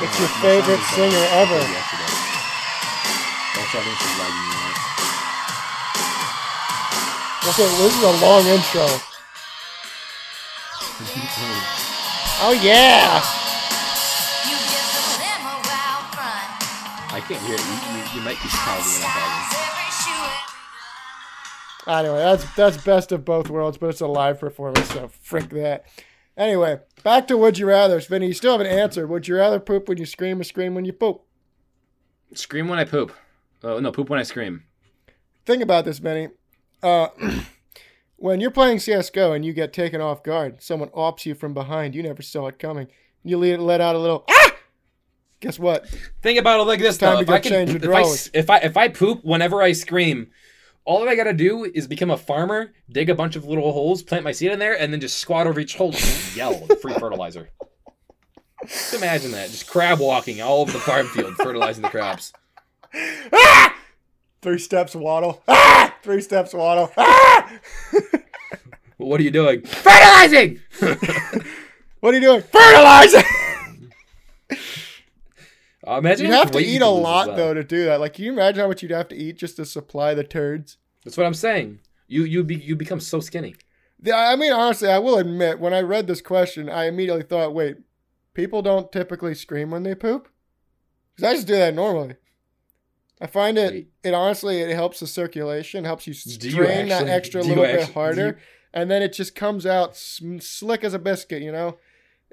It's your favorite singer ever. That's I think she's lagging me out. Okay, this is a long intro. Oh yeah! I can't hear it. You, you, you might be pausing it. I'm pausing. Anyway, that's that's best of both worlds, but it's a live performance, so frick that. Anyway, back to would you rather. Vinny, you still haven't answered. Would you rather poop when you scream or scream when you poop? Scream when I poop. Oh no, poop when I scream. Think about this, Vinny. Uh, when you're playing CS:GO and you get taken off guard, someone ops you from behind. You never saw it coming. You let, let out a little ah. Guess what? Think about it like this Time though. to If go I can, change your if I, if I if I poop whenever I scream, all I gotta do is become a farmer, dig a bunch of little holes, plant my seed in there, and then just squat over each hole and yell free fertilizer. Just imagine that, just crab walking all over the farm field, fertilizing the crops. Ah! Three steps waddle. Ah! Three steps waddle. Ah! What are you doing? Fertilizing. what are you doing? Fertilizing. Uh, imagine You'd have to eat a lot though to do that. Like, can you imagine how much you'd have to eat just to supply the turds? That's what I'm saying. You you be, you become so skinny. Yeah, I mean, honestly, I will admit, when I read this question, I immediately thought, wait, people don't typically scream when they poop? Because I just do that normally. I find it, Wait. it honestly, it helps the circulation, helps you Do you strain that extra little bit actually- harder, you- and then it just comes out sm- slick as a biscuit, you know?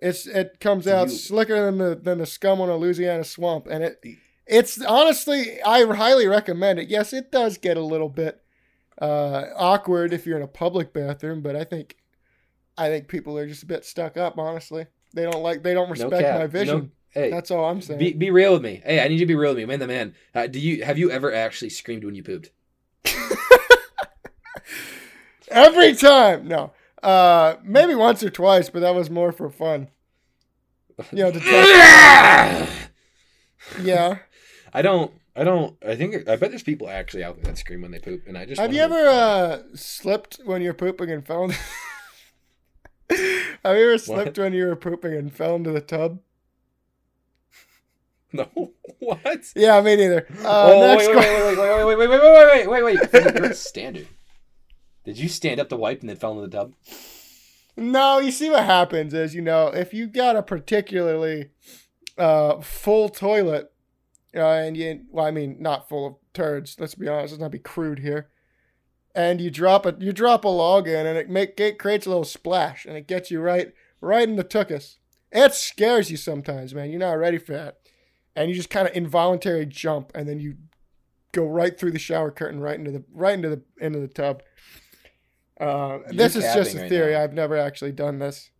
It's It comes out you- slicker than the, than the scum on a Louisiana swamp, and it it's honestly, I highly recommend it. Yes, it does get a little bit uh, awkward if you're in a public bathroom, but I think I think people are just a bit stuck up. Honestly, they don't like they don't respect cap. my No- vision. hey, That's all I'm saying. be be real with me. Hey, I need you to be real with me. Man, the man. Uh, do you have you ever actually screamed when you pooped? Every time, no, uh, maybe once or twice, but that was more for fun. You know, to yeah. I don't. I don't. I think. I bet there's people actually out there that scream when they poop, and I just. Have you ever uh, slipped when you're pooping and fell? Have you ever slipped when you were pooping and fell into the tub? No. What? Yeah, me neither. Uh, oh next wait, que- wait, wait, wait, wait, wait, wait, wait, wait, wait, wait, wait. Standard. Did you stand up to wipe and then fell into the tub? No, you see what happens is, you know, if you got a particularly uh, full toilet, uh, and you, well, I mean, not full of turds. Let's be honest. Let's not be crude here. And you drop a you drop a log in, and it make it creates a little splash, and it gets you right right in the tuchus. It scares you sometimes, man. You're not ready for that, and you just kind of involuntary jump, and then you go right through the shower curtain, right into the right into the into the tub. Uh, this is just a theory. now. I've never actually done this.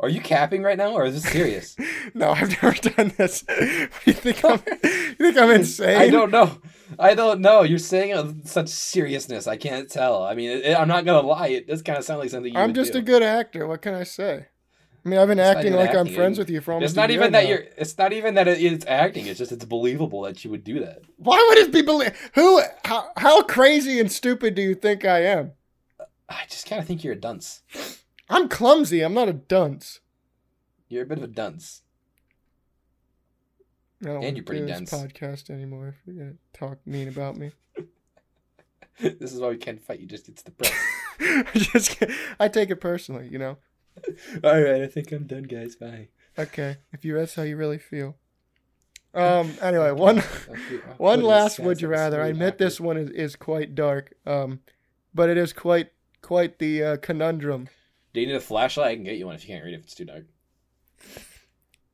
Are you capping right now, or is this serious? No, I've never done this. you think I'm? You think I'm insane? I don't know. I don't know. You're saying it with such seriousness. I can't tell. I mean, it, I'm not gonna lie. It does kind of sound like something you I'm just do. a good actor. What can I say? I mean, I've been It's acting like I'm friends with you for almost. It's not a year even that now. you're. It's not even that it, it's acting. It's just it's believable that you would do that. Why would it be believe? Who? How, how crazy and stupid do you think I am? I just kind of think you're a dunce. I'm clumsy. I'm not a dunce. You're a bit of a dunce. I don't And you're pretty do dense. This podcast anymore. If you're gonna talk mean about me, this is why we can't fight. You just it's the press. I just I take it personally. You know. All right, I think I'm done, guys. Bye. Okay, if you that's how you really feel. Um. Anyway, one one last would you rather. I admit this one is, is quite dark. Um, but it is quite quite the uh, conundrum. Do you need a flashlight? I can get you one if you can't read it if it's too dark.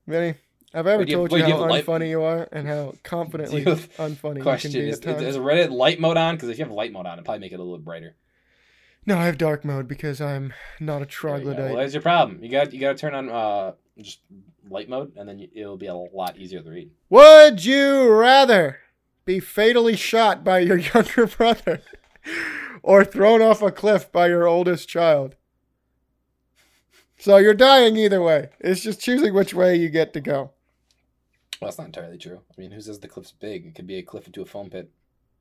Vinny, have I ever you- told you you how light- unfunny you are and how confidently you unfunny Question: you can be is, at times? is Reddit light mode on? Because if you have light mode on, it'll probably make it a little brighter. No, I have dark mode because I'm not a you troglodyte. Well, that's your problem. You got you got to turn on uh just light mode, and then it'll be a lot easier to read. Would you rather be fatally shot by your younger brother or thrown off a cliff by your oldest child? So you're dying either way. It's just choosing which way you get to go. Well, that's not entirely true. I mean, who says the cliff's big? It could be a cliff into a foam pit,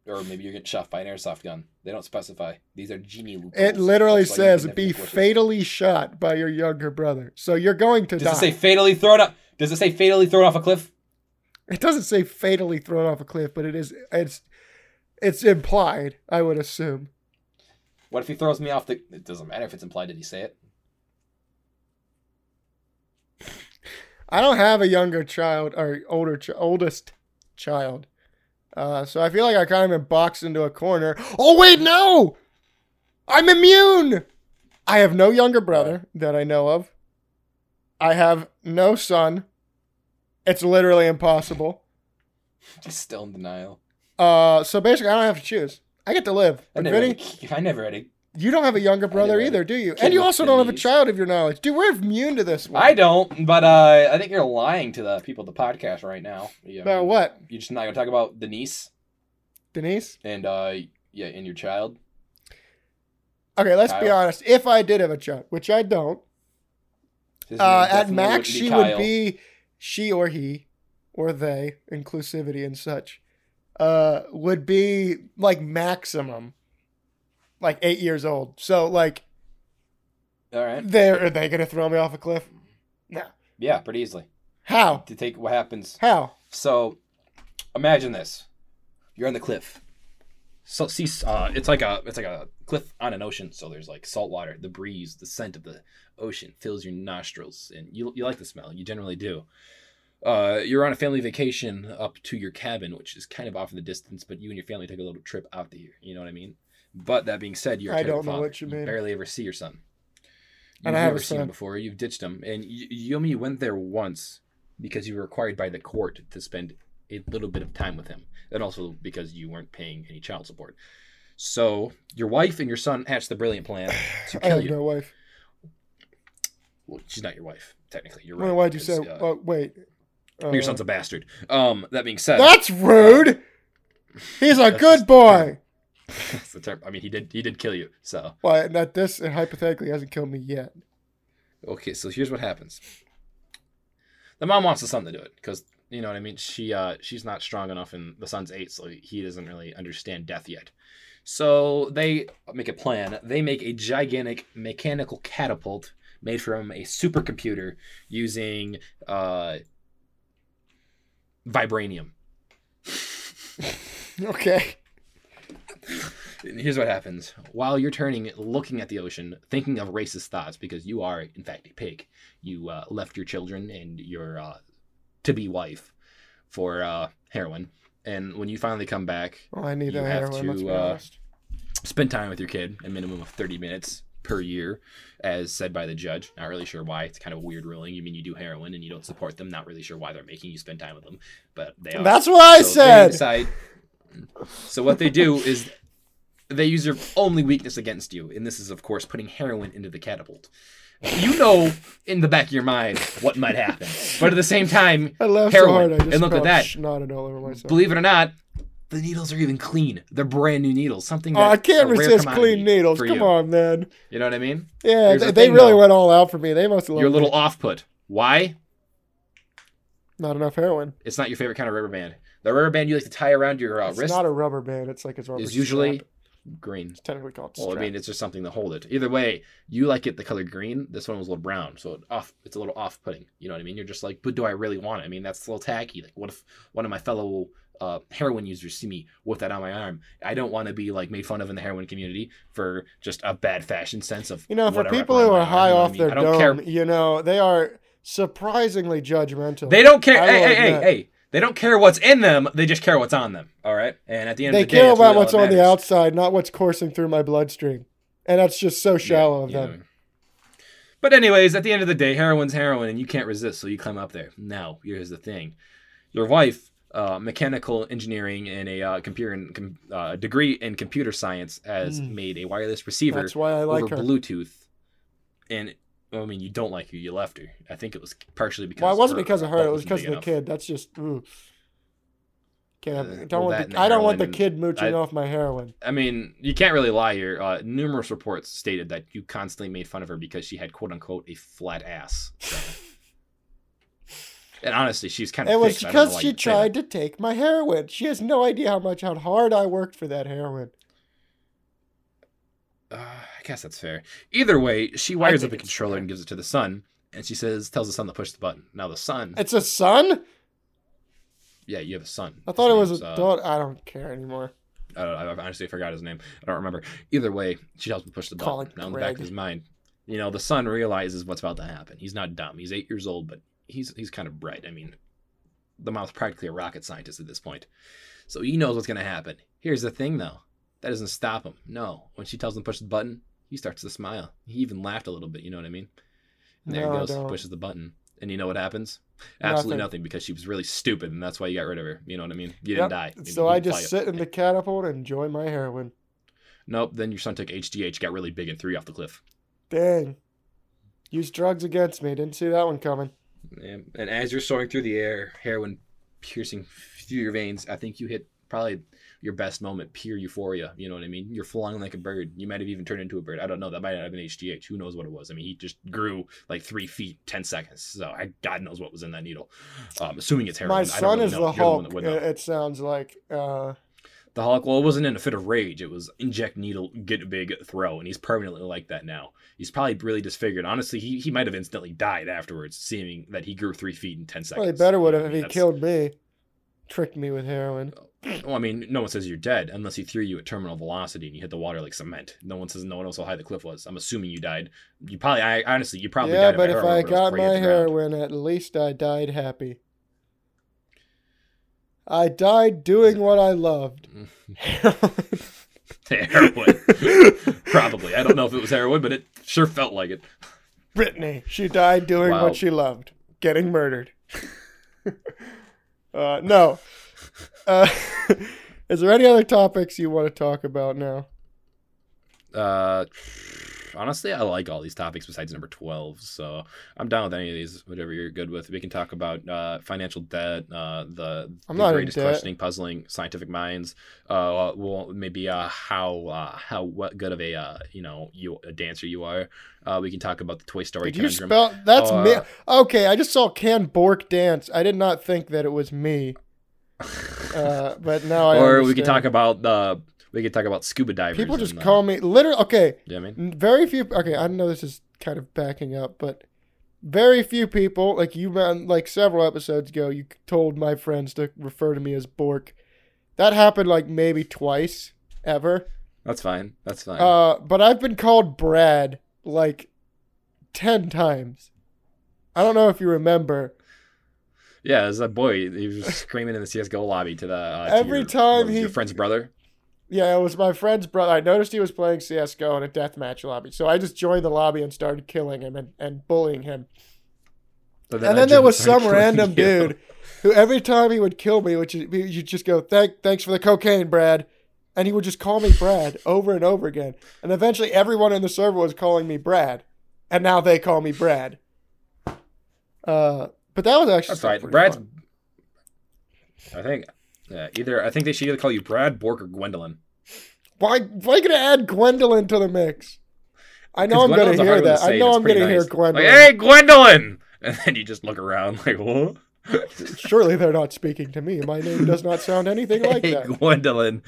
or maybe you're getting shot by an airsoft gun. They don't specify. These are genie loopholes. It literally That's says be fatally shot by your younger brother. So you're going to Does die. it say fatally thrown up? Does it say fatally thrown off a cliff? It doesn't say fatally thrown off a cliff, but it is it's it's implied, I would assume. What if he throws me off the? It doesn't matter if it's implied. Did he say it? I don't have a younger child or older ch- oldest child. Uh, so I feel like I kind of been boxed into a corner. Oh wait, no! I'm immune. I have no younger brother that I know of. I have no son. It's literally impossible. Just still in denial. Uh, so basically, I don't have to choose. I get to live. I never, Vinny, had a, I never had a. you don't have a younger brother either, do you? And you also don't have a child of your knowledge. Dude, we're immune to this one. I don't, but uh, I think you're lying to the people at the podcast right now. Yeah, About what, You're just not gonna talk about the niece Denise? and uh, yeah, and your child. Okay, let's be Kyle? honest. If I did have a child, which I don't, His uh, name at definitely max wouldn't she Kyle. would be she or he or they, inclusivity and such, uh, would be like maximum, like eight years old. So like, All right. they're are they gonna throw me off a cliff? No. Yeah, pretty easily. How? To take what happens. How? So, imagine this: you're on the cliff. So, see, uh, it's like a it's like a cliff on an ocean. So there's like salt water, the breeze, the scent of the ocean fills your nostrils, and you you like the smell. You generally do. Uh, you're on a family vacation up to your cabin, which is kind of off in the distance, but you and your family take a little trip out there. You know what I mean? But that being said, you're I don't know father. what you mean. barely ever see your son. You've I never seen him before. You've ditched him, and you, you only went there once because you were required by the court to spend a little bit of time with him, and also because you weren't paying any child support. So your wife and your son hatched the brilliant plan to I kill have you. no wife. Well, she's not your wife, technically. You're right. why'd you say? uh, oh, wait. Uh, your son's a bastard. Um, that being said, That's rude. He's a good boy. That's the term. I mean, he did he did kill you. So Why? Not this. And hypothetically, hasn't killed me yet. okay, so here's what happens. The mom wants the son to do it because you know what I mean. She uh she's not strong enough, and the son's eight, so he doesn't really understand death yet. So they make a plan. They make a gigantic mechanical catapult made from a supercomputer using uh vibranium. Okay. Here's what happens. While you're turning looking at the ocean thinking of racist thoughts because you are in fact a pig. You uh, left your children and your uh, to-be wife for uh, heroin. And when you finally come back Well, I need You have heroin. to, uh, spend time with your kid a minimum of 30 minutes per year as said by the judge. Not really sure why. It's kind of a weird ruling. You mean you do heroin and you don't support them. Not really sure why they're making you spend time with them but they are. That's what I So said. so what they do is they use their only weakness against you, and this is of course putting heroin into the catapult. You know in the back of your mind what might happen, but at the same time, I laughed heroin. so hard. I just And look at that. Snotted all over myself. believe it or not, the needles are even clean. They're brand new needles. Something Oh, I can't a rare resist clean needles. Come on, man. You know what I mean? Yeah, Here's they, the they thing, really though. went all out for me. They must have You're a little me. off put. Why? not enough heroin. It's not your favorite kind of rubber band. The rubber band you like to tie around your uh, It's wrist not a rubber band. It's like it's rubber. is usually strap. Green. It's technically called. Well, I mean, it's just something to hold it. Either way, you like it the color green. This one was a little brown, so it off. It's a little off-putting. You know what I mean? You're just like, but do I really want it? I mean, that's a little tacky. Like, what if one of my fellow uh, heroin users see me with that on my arm? I don't want to be like made fun of in the heroin community for just a bad fashion sense of. You know, for what I wrap people who are arm, high you know what I off mean? their I don't dome, care. you know, they are surprisingly judgmental. They don't care. I Hey, hey, hey, hey. They don't care what's in them. They just care what's on them. All right. And at the end They of the day, they care about really what's on the outside, not what's coursing through my bloodstream. And that's just so shallow of them. yeah. But anyways, at the end of the day, heroin's heroin, and you can't resist, so you climb up there. Now, here's the thing: your wife, uh, mechanical engineering and a uh, computer and com- uh, degree in computer science, has Mm. made a wireless receiver That's why I like over her. Bluetooth. And I mean, you don't like her; you left her. I think it was partially because. Well, it wasn't because of her. It was because of the kid. That's just. Ooh. Can't have, Uh, don't well, want the, I don't want the kid mooching I- off my heroin. I mean, you can't really lie here. Uh, numerous reports stated that you constantly made fun of her because she had "quote unquote" a flat ass. And honestly, she's kind of. It was because she tried to take my heroin. She has no idea how much how hard I worked for that heroin. Uh, guess that's fair. Either way, she wires up it's controller fair. and gives it to the son, and she says, tells the son to push the button. Now the son, It's a son. yeah, you have a son. I thought it was a uh, daughter. I don't care anymore. I, don't, I honestly forgot his name. I don't remember. Either way, she tells him to push the button. Now in the back of his mind, you know, the son realizes what's about to happen. He's not dumb. He's eight years old, but he's he's kind of bright. I mean, the mom's practically a rocket scientist at this point, so he knows what's going to happen. Here's the thing, though, that doesn't stop him. No, when she tells him to push the button, he starts to smile. He even laughed a little bit. You know what I mean? And there No, he goes, don't. pushes the button, and you know what happens? Absolutely Nothing. nothing. because she was really stupid, and that's why you got rid of her. You know what I mean? You Yep. didn't die. You So didn't I just up. sit in the catapult and enjoy my heroin. Nope. Then your son took HGH, got really big, and threw you off the cliff. Dang. Use drugs against me. Didn't see that one coming. And as you're soaring through the air, heroin piercing through your veins, I think you hit probably your best moment, pure euphoria. You know what I mean? You're flying like a bird. You might have even turned into a bird. I don't know. That might not have been HGH. Who knows what it was? I mean, he just grew like three feet, ten seconds. So I, God knows what was in that needle. Um, assuming it's heroin. my son really is know. the Hulk. would It, sounds like. Uh, The Hulk, well, it wasn't in a fit of rage. It was inject needle, get a big, throw, and he's permanently like that now. He's probably really disfigured. Honestly, he, he might have instantly died afterwards, seeing that he grew three feet in ten seconds. well, he better would have I if he that's- killed me. Tricked me with heroin. Well, I mean, no one says you're dead unless he threw you at terminal velocity and you hit the water like cement. No one says no one knows how high the cliff was. I'm assuming you died. You probably, I honestly, you probably yeah, died. of but if I got my hit the ground. heroin, at least I died happy. I died doing what I loved. heroin, probably. I don't know if it was heroin, but it sure felt like it. Brittany, she died doing Wow. what she loved, getting murdered. uh, no. Uh, is there any other topics you want to talk about now? Uh, honestly, I like all these topics besides number 12. So I'm down with any of these, whatever you're good with. We can talk about uh, financial debt, uh, the, I'm the greatest questioning, puzzling scientific minds. Uh, well, maybe uh, how uh, how what good of a uh, you know you a dancer you are. Uh, we can talk about the Toy Story Did you conundrum. spell? That's me. Uh, Okay, I just saw Can Bork dance. I did not think that it was me. Uh, but now I. or we can talk about the we could talk about scuba divers. People just and, uh, call me literally. Okay, You know I mean? very few. Okay, I know this is kind of backing up, but very few people, like you, like several episodes ago, you told my friends to refer to me as Bork. That happened like maybe twice ever. That's fine. That's fine. Uh, but I've been called Brad like ten times. I don't know if you remember. Yeah, there's that boy. He was screaming in the CS:GO lobby to the uh, to Every your- time he- your friend's brother. Yeah, it was my friend's brother. I noticed he was playing CS:GO in a deathmatch lobby, so I just joined the lobby and started killing him and, and bullying him. But and then there was some random you. dude who every time he would kill me, which you just go, Thank, thanks for the cocaine, Brad. And he would just call me Brad over and over again. And eventually everyone in the server was calling me Brad. And now they call me Brad. Uh, but that was actually That's fine. Brad's. fun. I think uh, either I think they should either call you Brad, Bork, or Gwendolyn. Why, why gonna add Gwendolyn to the mix? I know I'm gonna hear that. I know I'm gonna hear. Gwendolyn. Like, hey, Gwendolyn, and then you just look around like, what? Surely they're not speaking to me. My name does not sound anything like hey, that. Gwendolyn.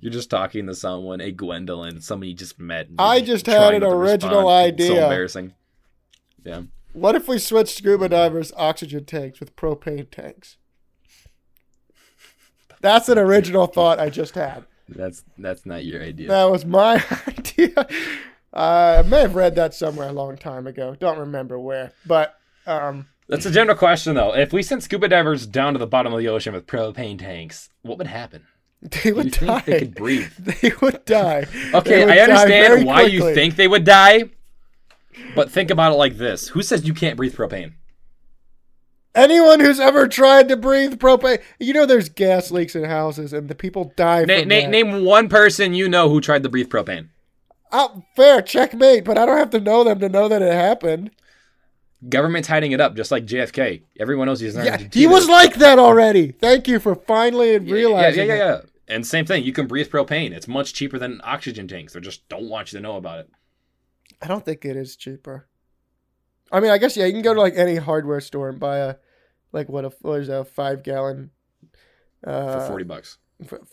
You're just talking to someone. Hey, Gwendolyn. Somebody you just met. I just had an original respond. It's So idea. embarrassing. Yeah. What if we switched scuba divers oxygen tanks with propane tanks? That's an original thought I just had. That's that's not your idea. That was my idea. I may have read that somewhere a long time ago. Don't remember where. But Um, That's a general question, though. If we sent scuba divers down to the bottom of the ocean with propane tanks, what would happen? they you would think die. they could breathe? They would die. Okay, would I understand why you think they would die, but think about it like this: Who says you can't breathe propane? Anyone who's ever tried to breathe propane, you know, there's gas leaks in houses, and the people die Na- from na- name one person you know who tried to breathe propane. Oh, fair, checkmate. But I don't have to know them to know that it happened. Government's hiding it up, just like JFK. Everyone knows he's an Yeah, he was like that already. Thank you for finally Yeah, yeah, realizing. yeah, it. yeah, yeah. And same thing, you can breathe propane. It's much cheaper than oxygen tanks. They just don't want you to know about it. I don't think it is cheaper. I mean, I guess yeah, you can go to like any hardware store and buy a like what a what is that, a five gallon uh, For forty bucks.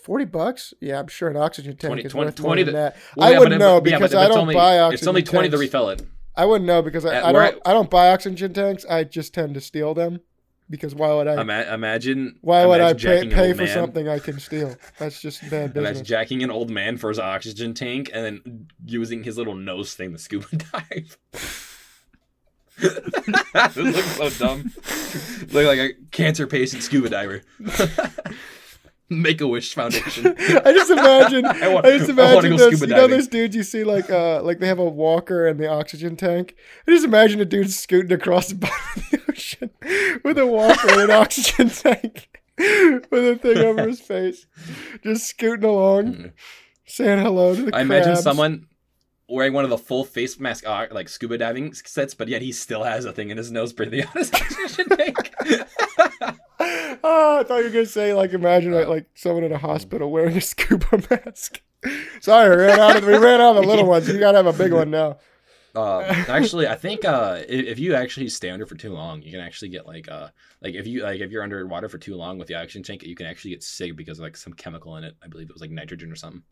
40 bucks? Yeah, I'm sure an oxygen tank 20 is 20 worth more 20 than to- that. Well, I yeah, wouldn't know but- yeah, because I don't only- buy oxygen It's only twenty to refill it. I wouldn't know because I, I don't I don't buy oxygen tanks. I just tend to steal them because why would I Ima- imagine. why would I pay, pay for man- something I can steal? That's just bad business. Imagine jacking an old man for his oxygen tank and then using his little nose thing to scuba dive. this looks so dumb. Look like a cancer patient scuba diver. Make a Wish Foundation. I just imagine. I, I want- just I wanna imagine go those. You know those dudes you see like uh like they have a walker and the oxygen tank. I just imagine a dude scooting across the bottom of the ocean with a walker and an oxygen tank with a thing over his face, just scooting along, saying hello to the Mm. I imagine someone wearing one of the full face mask uh, like scuba diving sets, but yet he still has a thing in his nose breathing on his oxygen tank. Oh, I thought you were gonna say like imagine like, like someone in a hospital wearing a scuba mask. Sorry, we ran out of we ran out of the little ones. You gotta have a big one now. Uh, actually, I think uh, if, you actually stay under for too long, you can actually get like uh, like if you like if you're underwater for too long with the oxygen tank, you can actually get sick because of, like some chemical in it. I believe it was like nitrogen or something.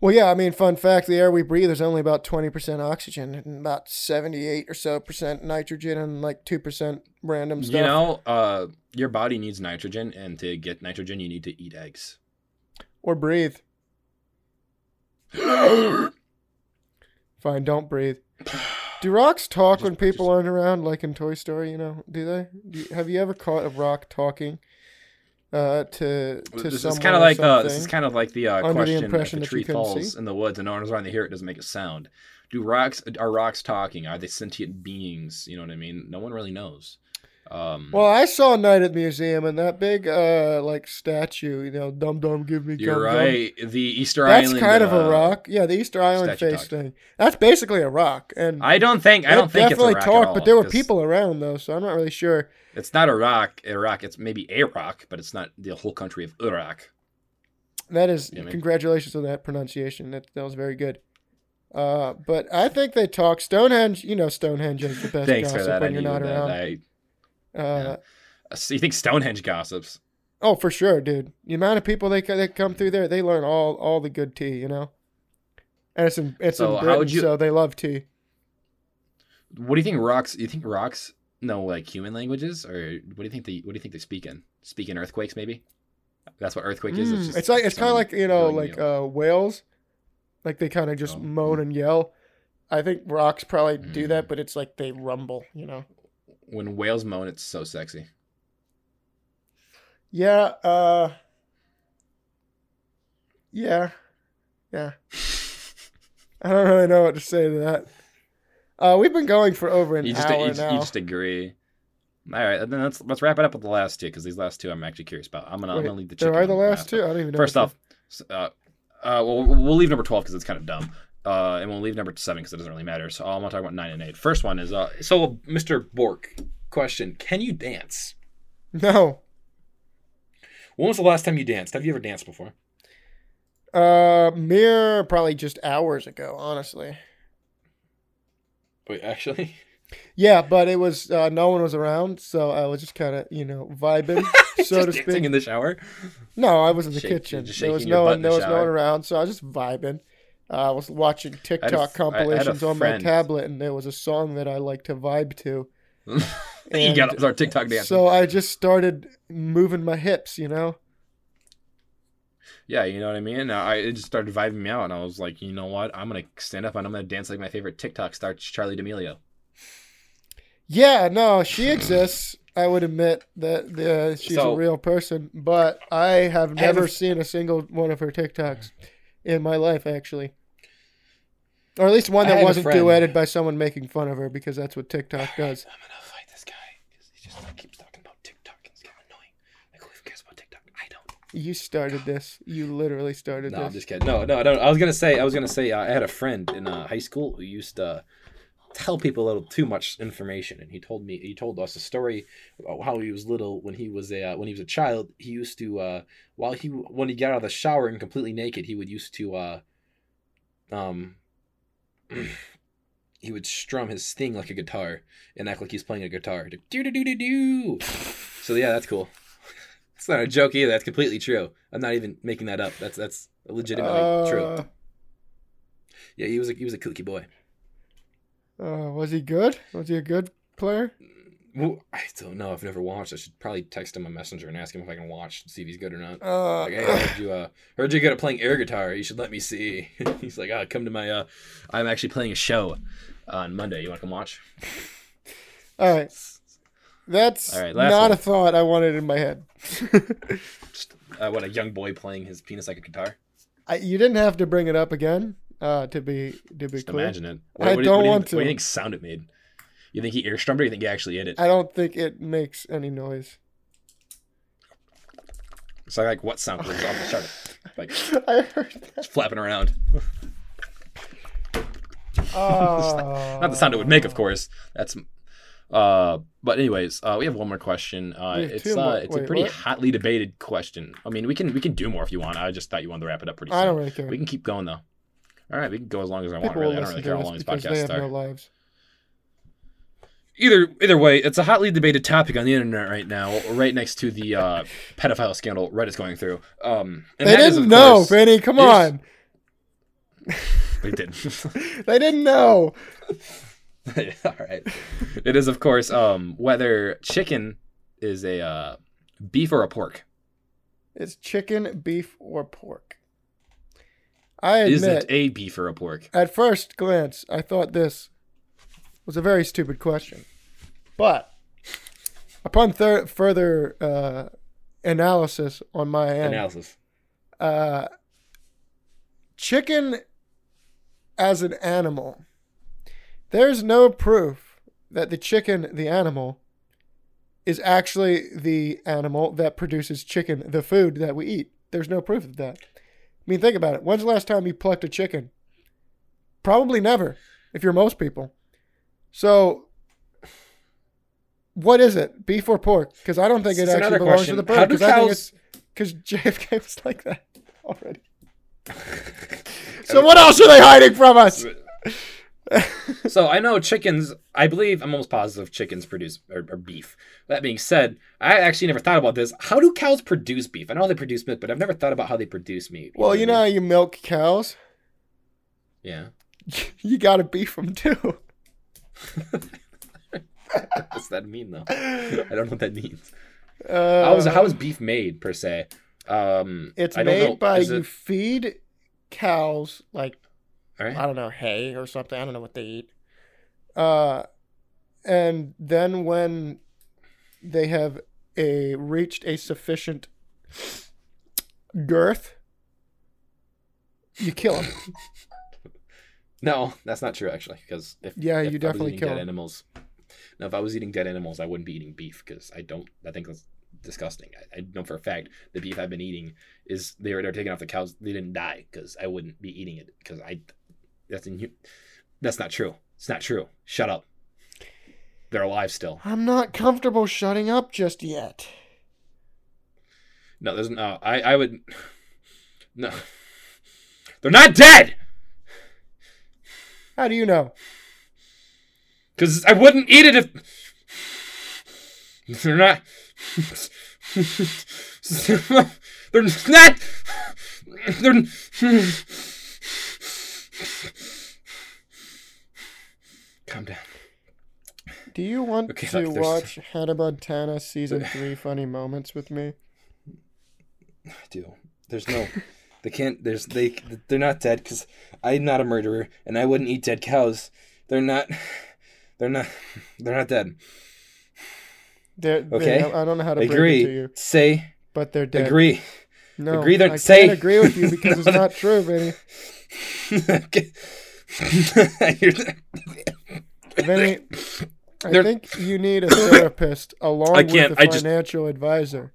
Well, yeah, I mean, fun fact: the air we breathe is only about twenty percent oxygen and about seventy-eight or so percent nitrogen and like two percent random stuff. You know, uh, your body needs nitrogen, and to get nitrogen, you need to eat eggs. or breathe. Fine, don't breathe. Do rocks talk Just- when people just- aren't around, like in Toy Story? You know, do they? Do you, have you ever caught a rock talking uh, to to this is someone kind of like uh, this is kind of like the uh, the question: impression if a tree falls see? in the woods and no one is around to hear it, doesn't make a sound. Do rocks are rocks talking? Are they sentient beings? You know what I mean? No one really knows. Um, Well, I saw Night at the Museum and that big uh like statue, you know, dum dum give me you're gum gum. right. The Easter That's Island. That's kind of a uh, rock. Yeah, the Easter Island face talk. thing. That's basically a rock. And I don't think I don't think it's a definitely rock all, but there were people around though, so I'm not really sure. It's not a rock. A rock. It's maybe a rock, but it's not the whole country of Iraq. That is Yeah, man. congratulations on that pronunciation. That that was very good. Uh, but I think they talk Stonehenge. You know, Stonehenge is the best Thanks for gossip that. I when you're needed not that. around. I, Uh, so you think Stonehenge gossips? Oh, for sure, dude. The amount of people they that come through there, they learn all all the good tea, you know. And it's in it's So in Britain, you- so they love tea. What do you think rocks? You think rocks know like human languages, or what do you think they? What do you think they speak in? Speak in earthquakes, maybe. That's what earthquake is. Mm, just it's like it's kind of like you know like you. uh, whales, like they kind of just Oh. moan and yell. I think rocks probably do Mm. that, but it's like they rumble, you know. When whales moan, it's so sexy. Yeah. Uh. Yeah. Yeah. I don't really know what to say to that. Uh, we've been going for over an You just hour you, just- now. you just agree. All right, then let's let's wrap it up with the last two because these last two I'm actually curious about. I'm gonna I'm gonna leave the there are the last two. I don't even know. First off, uh, uh, well, we'll leave number 12 because it's kind of dumb. Uh, and we'll leave number seven because it doesn't really matter. So I'm going to talk about nine and eight. First one is uh, so Mr. Bork, question: Can you dance? no. When was the last time you danced? Have you ever danced before? Uh, mere probably just hours ago, honestly. Wait, actually, Yeah, but it was uh, no one was around, so I was just kind of you know vibing, so to speak. in the shower. No, I was in the Shake- kitchen. There was no one. There the was no one around, so I was just vibing. Uh, I was watching TikTok f- I a compilations on my tablet, and there was a song that I like to vibe to. you got to start TikTok dancing. So I just started moving my hips, you know. yeah, you know what I mean. I it just started vibing me out, and I was like, you know what? I'm gonna stand up and I'm gonna dance like my favorite TikTok star, Charli D'Amelio. Yeah, no, she exists. I would admit that uh, she's So- a real person, but I have never seen a single one of her TikToks in my life, actually. Or at least one that wasn't duetted by someone making fun of her, because that's what TikTok does. I'm gonna fight this guy because he just like, keeps talking about TikTok and it's kind of annoying. Like, who even cares about TikTok? I don't. You started this. You literally started No, I'm just kidding. No, no, I don't. I was gonna say, I was gonna say, uh, I had a friend in uh, high school who used to tell people a little too much information, and he told me, he told us a story about how he was little when he was a uh, when he was a child. He used to, uh, while he when he got out of the shower and completely naked, he would used to, uh, um, he would strum his thing like a guitar and act like he's playing a guitar. Do do do do do. So yeah, that's cool. It's not a joke either. That's completely true. I'm not even making that up. That's that's legitimately true. Uh, Yeah, he was a, he was a kooky boy. Uh, was he good? Was he a good player? Well, I don't know. I've never watched. I should probably text him a messenger and ask him if I can watch and see if he's good or not. Uh, Like, hey, I heard you uh heard you good at playing air guitar. You should let me see. he's like, ah, come to my uh, I'm actually playing a show on Monday. You want to come watch? all right. That's All right, not one. a thought I wanted in my head. Just uh, what a young boy playing his penis like a guitar. I, you didn't have to bring it up again. Uh, to be to be Just clear, imagine it. I do you- don't do you- want What do you think sound it made? You think he ear strummed it? Or you think he actually hit it? I don't think it makes any noise. So like, what sound was off the chart? Like I heard that. just flapping around. Oh. Not the sound it would make, of course. That's. Uh, but anyways, uh, we have one more question. Uh, it's uh, it's a pretty what? hotly debated question. I mean, we can we can do more if you want. I just thought you wanted to wrap it up pretty soon. I don't really care. We can keep going though. All right, we can go as long as I want. People Really, I don't really care how long this these podcasts are. no lives. Either either way, it's a hotly debated topic on the internet right now, right next to the uh, pedophile scandal Reddit's going through. Um, and They is, didn't of know, course- Vinny. Come on. They didn't. They didn't know. All right. It is, of course, um, whether chicken is a uh, beef or a pork. It's chicken, beef, or pork. I Is admit, it a beef or a pork? at first glance, I thought this was a very stupid question. But upon thir- further uh, analysis on my end, Analysis. uh, chicken as an animal, there's no proof that the chicken, the animal, is actually the animal that produces chicken, the food that we eat. There's no proof of that. I mean, think about it. When's the last time you plucked a chicken? Probably never, if you're most people. So, what is it, beef or pork? Because I don't think it It's actually belongs question. to the bird. Because I think cows- JFK was like that already. So what else are they hiding from us? so I know chickens. I believe I'm almost positive chickens produce or, or beef. That being said, I actually never thought about this. How do cows produce beef? I know they produce milk, but I've never thought about how they produce meat. Well, you know how you milk cows? Yeah. You gotta beef them too. What does that mean though? I don't know what that means. Uh, How is how is beef made per se? Um, It's I don't made by Is you it- feed cows like right. I don't know hay or something. I don't know what they eat. Uh, and then when they have a reached a sufficient girth, you kill them. No, that's not true actually. Because if Yeah, if you definitely kill dead animals. Now, if I was eating dead animals, I wouldn't be eating beef because I don't. I think that's disgusting. I, I know for a fact the beef I've been eating is they were they're taking off the cows. They didn't die because I wouldn't be eating it because I. That's inhu- That's not true. It's not true. Shut up. They're alive still. I'm not comfortable shutting up just yet. No, there's no. Uh, I I would. No. They're not dead. How do you know? Because I wouldn't eat it if they're not. they're not. They're. Calm down. Do you want Okay, to look, watch Hannah Montana season three funny moments with me? I do. There's no. They can't. There's they. They're not dead because I'm not a murderer and I wouldn't eat dead cows. They're not. They're not. They're not dead. They're, they- Okay. I don't know how to to Agree. you, Say. but they're dead. Agree. No, Agree that- I say- can't agree with you because it's not true, Vinny. Okay. Vinny, I They're- think you need a therapist along with a I just- financial advisor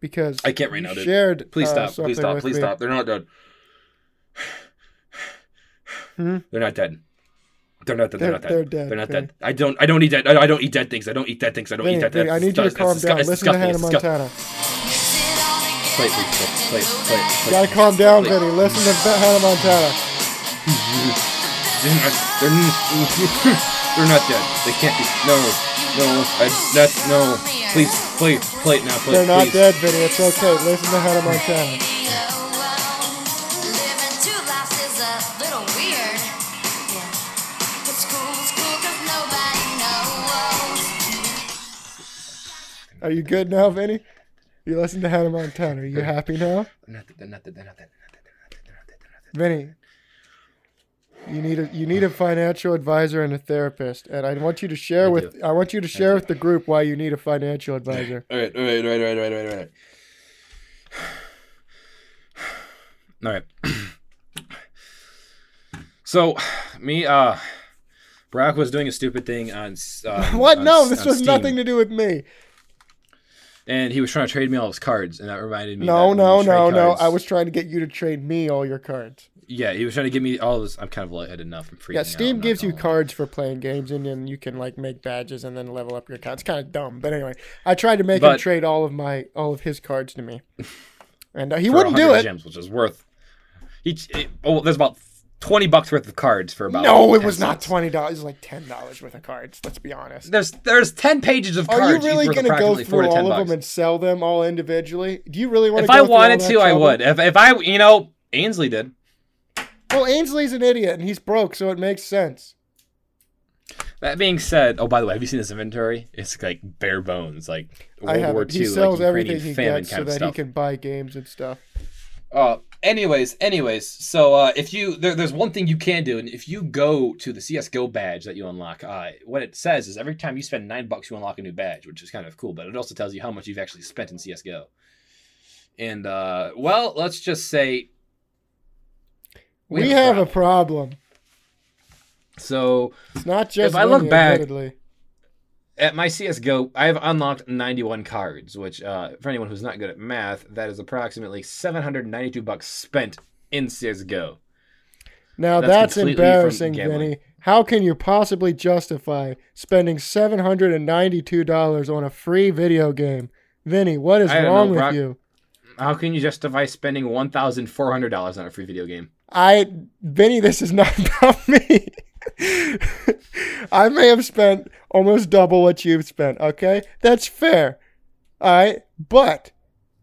because I can't right now, dude. Shared, Please uh, stop. Please stop. Please me. stop. They're not dead. Hmm? They're not dead. They're not dead. They're, They're- not dead. they're dead, They're not Vinny. dead. I don't. I don't eat dead. I I don't eat dead things. I don't eat dead things. I don't Vinny, eat dead. Vinny, I need you to calm down. Listen to disgusting. Hannah It's disgusting. Montana. Play. Play it. Play it. You gotta calm down, Wait. Vinny. Listen to Hannah Montana. They're not, they're, n- they're not dead. They can't be. No, no. I, that's no. Please, play, play it now. Play They're not please. dead, Vinny. It's okay. Listen to Hannah Montana. Living two lives is a little weird. Yeah. But school's cool 'cause nobody knows. Are you good now, Vinny? You listen to Hannah Montana. Are you happy now? Vinny, you need a you need a financial advisor and a therapist, and I want you to share I with I want you to share do. with the group why you need a financial advisor. All right, all right, all right, all right, all right, all right, all right. So, me, uh, Brock was doing a stupid thing on. Um, what? on No, this was Steam, nothing to do with me. And he was trying to trade me all his cards, and that reminded me. No, no, no, no. I was trying to get you to trade me all your cards. Yeah, he was trying to give me all this. I'm kind of lightheaded enough. I'm freaking Yeah, out, Steam I'm gives you cards for playing games, and then you can like make badges and then level up your account. It's kind of dumb, but anyway, I tried to make him trade all of my all of his cards to me, and uh, he wouldn't do it. Gems, which is worth. Each, it, oh, there's about twenty bucks worth of cards for about. No, it 10 was not cents. twenty dollars. It was like ten dollars worth of cards. Let's be honest. There's there's ten pages of cards. Are you really going to go through 10 all of them and sell them all individually? Do you really want If? I wanted to, I would. If if I, you know, Ainsley did. Well, Ainsley's an idiot and he's broke, so it makes sense. That being said, oh by the way, have you seen his inventory? It's like bare bones, like I World have. War. II, He sells like everything he famine gets so that he can buy games and stuff. Uh, anyways, anyways, so uh, if you there, there's one thing you can do, and if you go to the CS:GO badge that you unlock, uh, what it says is every time you spend nine bucks, you unlock a new badge, which is kind of cool. But it also tells you how much you've actually spent in CS:GO. And uh, well, let's just say We, have, a problem. so It's not just. if I look back- admittedly. at my CS:GO, I have unlocked 91 cards, which uh, for anyone who's not good at math, that is approximately 792 bucks spent in CS:GO. Now That's that's, embarrassing. Vinny. How can you possibly justify spending seven hundred and ninety-two dollars on a free video game, Vinny? What is wrong know, with you? How can you justify spending $1,400 on a free video game? I, Vinny, this is not about me. I may have spent almost double what you've spent. Okay, that's fair. All right, but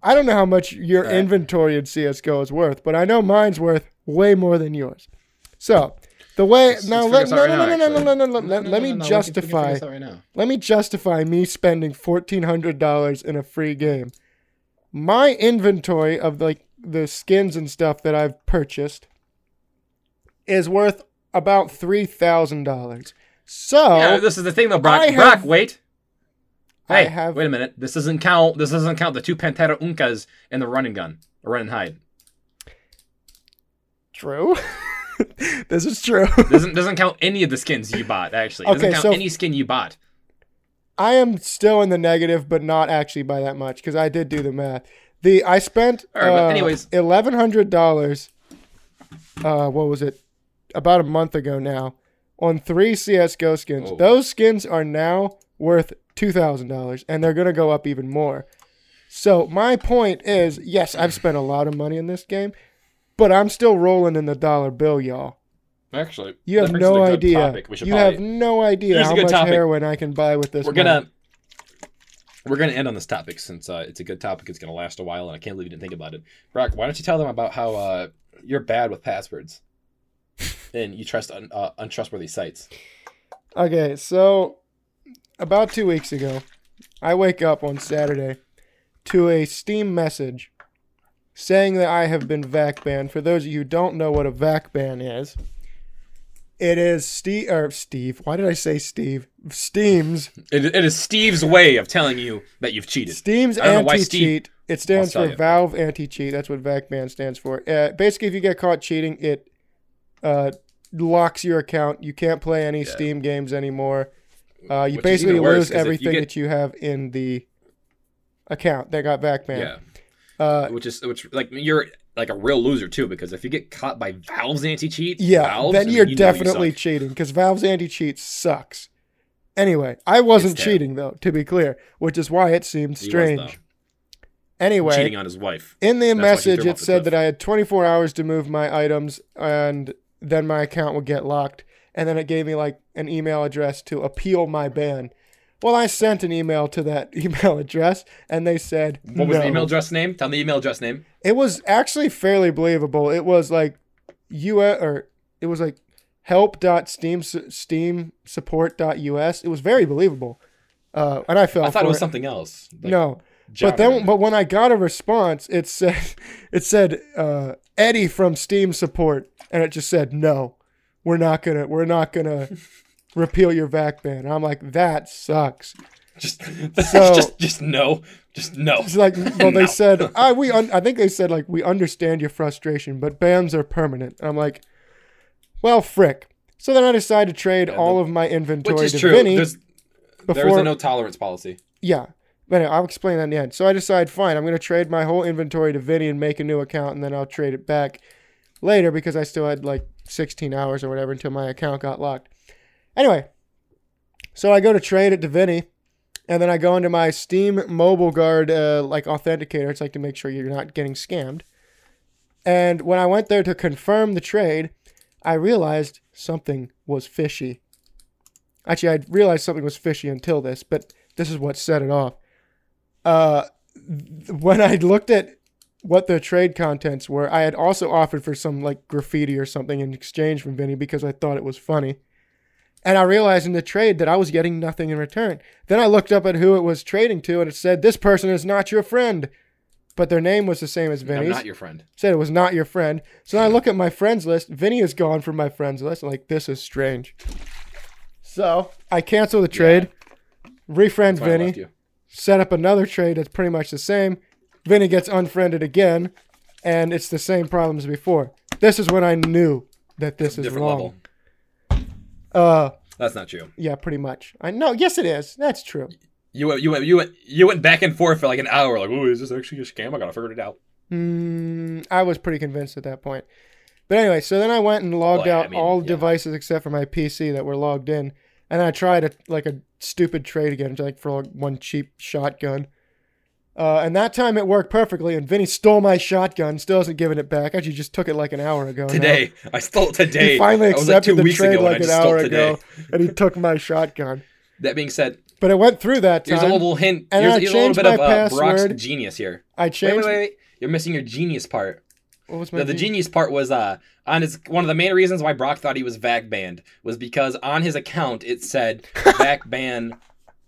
I don't know how much your right. inventory in CS:GO is worth, but I know mine's worth way more than yours. So the way now let, no, no, right no, now, no, no, no, no, let, let me no, no, we can- we can figure justify right let me justify me spending fourteen hundred dollars in a free game. My inventory of like the skins and stuff that I've purchased is worth about three thousand dollars. So Yeah, this is the thing though, Brock. I Brock, have- wait. I Hey, have- wait a minute. This doesn't count. This doesn't count the two Pantera Uncas and the running gun, or run and hide. true. this is true. Doesn't doesn't count any of the skins you bought. Actually, it doesn't count so- any skin you bought. I am still in the negative, but not actually by that much because I did do the math. The I spent right, uh, anyways. eleven hundred dollars. Uh, what was it? About a month ago now, on three CS:GO skins. Whoa. Those skins are now worth two thousand dollars, and they're gonna go up even more. So my point is, yes, I've spent a lot of money in this game, but I'm still rolling in the dollar bill, y'all. Actually, You have no idea. You have no idea how much topic. heroin I can buy with this. We're money. gonna we're gonna end on this topic since uh, it's a good topic. It's gonna last a while, and I can't believe you didn't think about it. Brock, why don't you tell them about how uh, you're bad with passwords and you trust un- uh, untrustworthy sites? Okay, so about two weeks ago, I wake up on Saturday to a Steam message saying that I have been VAC banned. For those of you who don't know what a VAC ban is, It is Steve or Steve. Why did I say Steve? Steam's It, it is Steve's way of telling you that you've cheated. Steam's I don't know why anti Steve- cheat. It stands for. Valve anti cheat. That's what VAC ban stands for. Uh, basically, if you get caught cheating, it uh, locks your account. You can't play any Steam games anymore. Uh, you Which basically lose if you everything get- that you have in the account that got VACBAN. Yeah. Uh, which is which like you're like a real loser too because if you get caught by Valve's anti-cheat, Yeah, Valve's, then you're you know you definitely suck. cheating because Valve's anti-cheat sucks. Anyway, I wasn't cheating though, to be clear, which is why it seemed was, strange. though. Anyway, cheating on his wife. in the That's message it said that I had 24 hours to move my items and then my account would get locked. And then it gave me like an email address to appeal my ban. Well, I sent an email to that email address and they said What was the email address name? Tell me the email address name. It was actually fairly believable. It was like U or it was like help.steam steamsupport.us. It was very believable. Uh, and I fell I thought it was something else. Like no. But then but when I got a response, it said it said uh, Eddie from Steam support and it just said no. We're not going to we're not to repeal your VAC ban. And I'm like that sucks. just, So- just, just no, just no. It's like, well, they No. said, I we, un- I think they said like we understand your frustration, but bans are permanent. And I'm like, well, frick. So then I decided to trade Yeah, all the- of my inventory Which is to true. Vinny There's, before. there was a no tolerance policy. yeah, but anyway, I'll explain that in the end. So I decide, fine, I'm going to trade my whole inventory to Vinny and make a new account, and then I'll trade it back later because I still had like 16 hours or whatever until my account got locked. Anyway, so I go to trade it to Vinny, and then I go into my Steam Mobile Guard uh, like authenticator. It's like to make sure you're not getting scammed. And when I went there to confirm the trade, I realized something was fishy. Actually, I realized something was fishy until this, but this is what set it off. Uh, when I looked at what the trade contents were, I had also offered for some like graffiti or something in exchange from Vinny because I thought it was funny. And I realized in the trade that I was getting nothing in return. Then I looked up at who it was trading to, and it said, This person is not your friend. But their name was the same as I'm not your friend. said it was not your friend. So then I look at my friends list. Vinny is gone from my friends list. I'm like, this is strange. So I cancel the trade, refriend I left Vinny, you. Set up another trade that's pretty much the same. Vinny gets unfriended again, and it's the same problem as before. This is when I knew that this is Different wrong. level. Uh, That's not true. yeah, pretty much. I know. Yes, it is. That's true. You went, you went, you went, you went back and forth for like an hour. Like, oh, is this actually a scam? I gotta figure it out. Mm, I was pretty convinced at that point. But anyway, so then I went and logged Well, yeah, I out mean, all yeah. devices except for my PC that were logged in, and I tried a, like a stupid trade again, like for like one cheap shotgun. Uh, and that time it worked perfectly, and Vinny stole my shotgun, still hasn't given it back. Actually, just took it like an hour ago. now. Today, I stole it today. he finally was like accepted the trade like an hour ago, and he took my shotgun. That being said, But it went through that here's a little hint. And Here's, I here's a little bit of uh, Brock's genius here. I Wait, changed. wait, wait, wait. You're missing your genius part. What was my The, the genius part was uh on his one of the main reasons why Brock thought he was VAC banned was because on his account it said VAC ban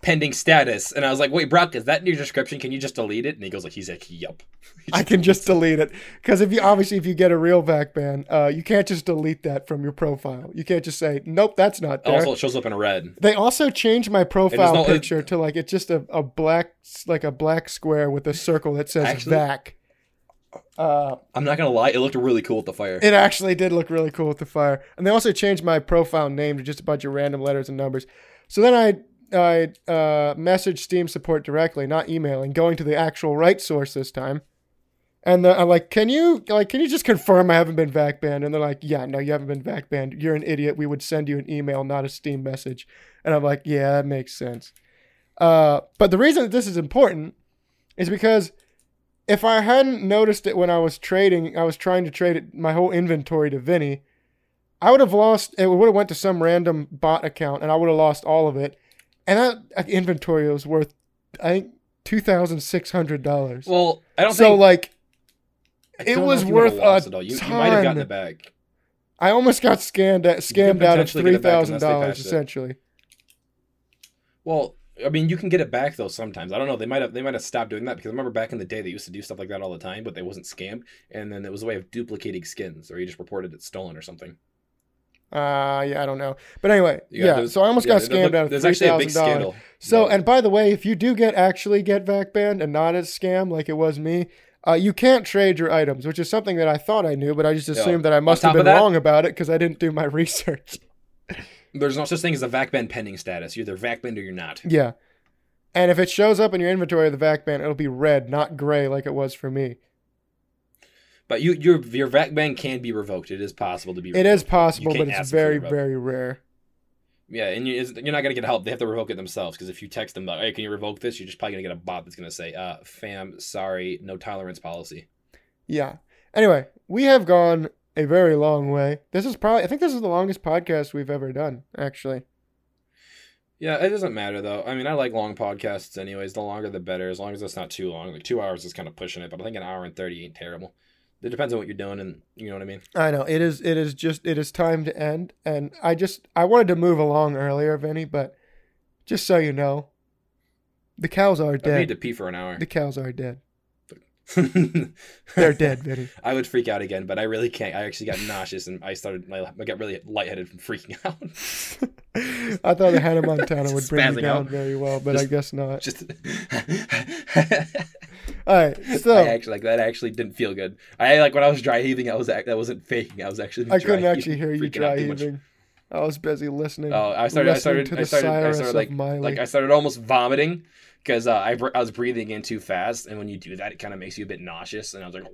pending status, and I was like, wait, Brock, is that in your description? Can you just delete it? And he goes like, he's like, yup. I can just delete it because if you obviously if you get a real VAC ban, uh, you can't just delete that from your profile. You can't just say nope, that's not there. Also, it shows up in red. they also changed my profile no- picture to like it's just a, a black like a black square with a circle that says Actually- VAC. Uh, I'm not gonna lie, it looked really cool with the fire. it actually did look really cool with the fire, and they also changed my profile name to just a bunch of random letters and numbers. So then I I uh, messaged Steam support directly, not emailing, going to the actual right source this time. And the, I'm like, can you like can you just confirm I haven't been VAC banned? And they're like, yeah, no, you haven't been VAC banned. You're an idiot. We would send you an email, not a Steam message. And I'm like, yeah, that makes sense. Uh, but the reason that this is important is because if I hadn't noticed it when I was trading, I was trying to trade it, my whole inventory to Vinny, I would have lost. It would have went to some random bot account, and I would have lost all of it. And that inventory was worth, I think, two thousand six hundred dollars. Well, I don't So think like, it was if you would've worth a it, though. You, you might have gotten ton. it back. I almost got scammed at, scammed out of three get it back thousand dollars patched it. essentially. Well, I mean, you can get it back though. Sometimes I don't know. They might have they might have stopped doing that because I remember back in the day they used to do stuff like that all the time, but they wasn't scammed. And then it was a way of duplicating skins, or you just reported it stolen or something. Uh, yeah, I don't know. But anyway, got yeah. So I almost yeah, got scammed out of There's three actually a big thousand dollars. So, Yeah. and by the way, if you do get actually get vac banned and not a scam like it was me, uh, you can't trade your items, which is something that I thought I knew, but I just Yeah. assumed that I must have been that- wrong about it because I didn't do my research. There's no such thing as a vac ban pending status. You're either vac banned or you're not. yeah. And if it shows up in your inventory of the vac ban, it'll be red, not gray like it was for me. But you, your your vac ban can be revoked. It is possible to be. It Revoked. is possible, but it's ask them for very, very rare. Yeah, and you, you're not gonna get help. They have to revoke it themselves. Because if you text them, like, "Hey, can you revoke this?" You're just probably gonna get a bot that's gonna say, "Uh, fam, sorry, no tolerance policy." Yeah. Anyway, we have gone a very long way. This is probably, I think this is the longest podcast we've ever done, actually. Yeah, it doesn't matter though. I mean, I like long podcasts anyways. The longer the better, as long as it's not too long. Like two hours is kind of pushing it, but I think an hour and thirty ain't terrible. It depends on what you're doing, and you know what I mean. I know it is. It is just. It is time to end, and I just. I wanted to move along earlier, Vinny, but just so you know, the cows are dead. I need to pee for an hour. The cows are dead. They're dead, Vinny. I would freak out again, but I really can't. I actually got nauseous and I started. I got really lightheaded from freaking out. I thought the Hannah Montana would bring you down out. very well, but I guess not. Just. All right, so I actually like that. Actually, didn't feel good. I like when I was dry heaving. I was that wasn't faking. I was actually. I couldn't actually hear you dry heaving. I was busy listening. Oh, I started. I started. to I the started. I started like like I started almost vomiting because uh, I br- I was breathing in too fast, and when you do that, it kind of makes you a bit nauseous. And I was like,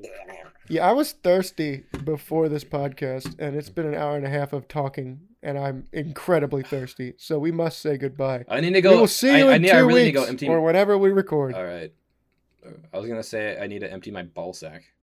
Yeah, I was thirsty before this podcast, and it's been an hour and a half of talking, and I'm incredibly thirsty. So we must say goodbye. I need to go. we will see you I, I in need, two I really need weeks to go empty. or whenever we record. All right. I was gonna say I need to empty my ball sack.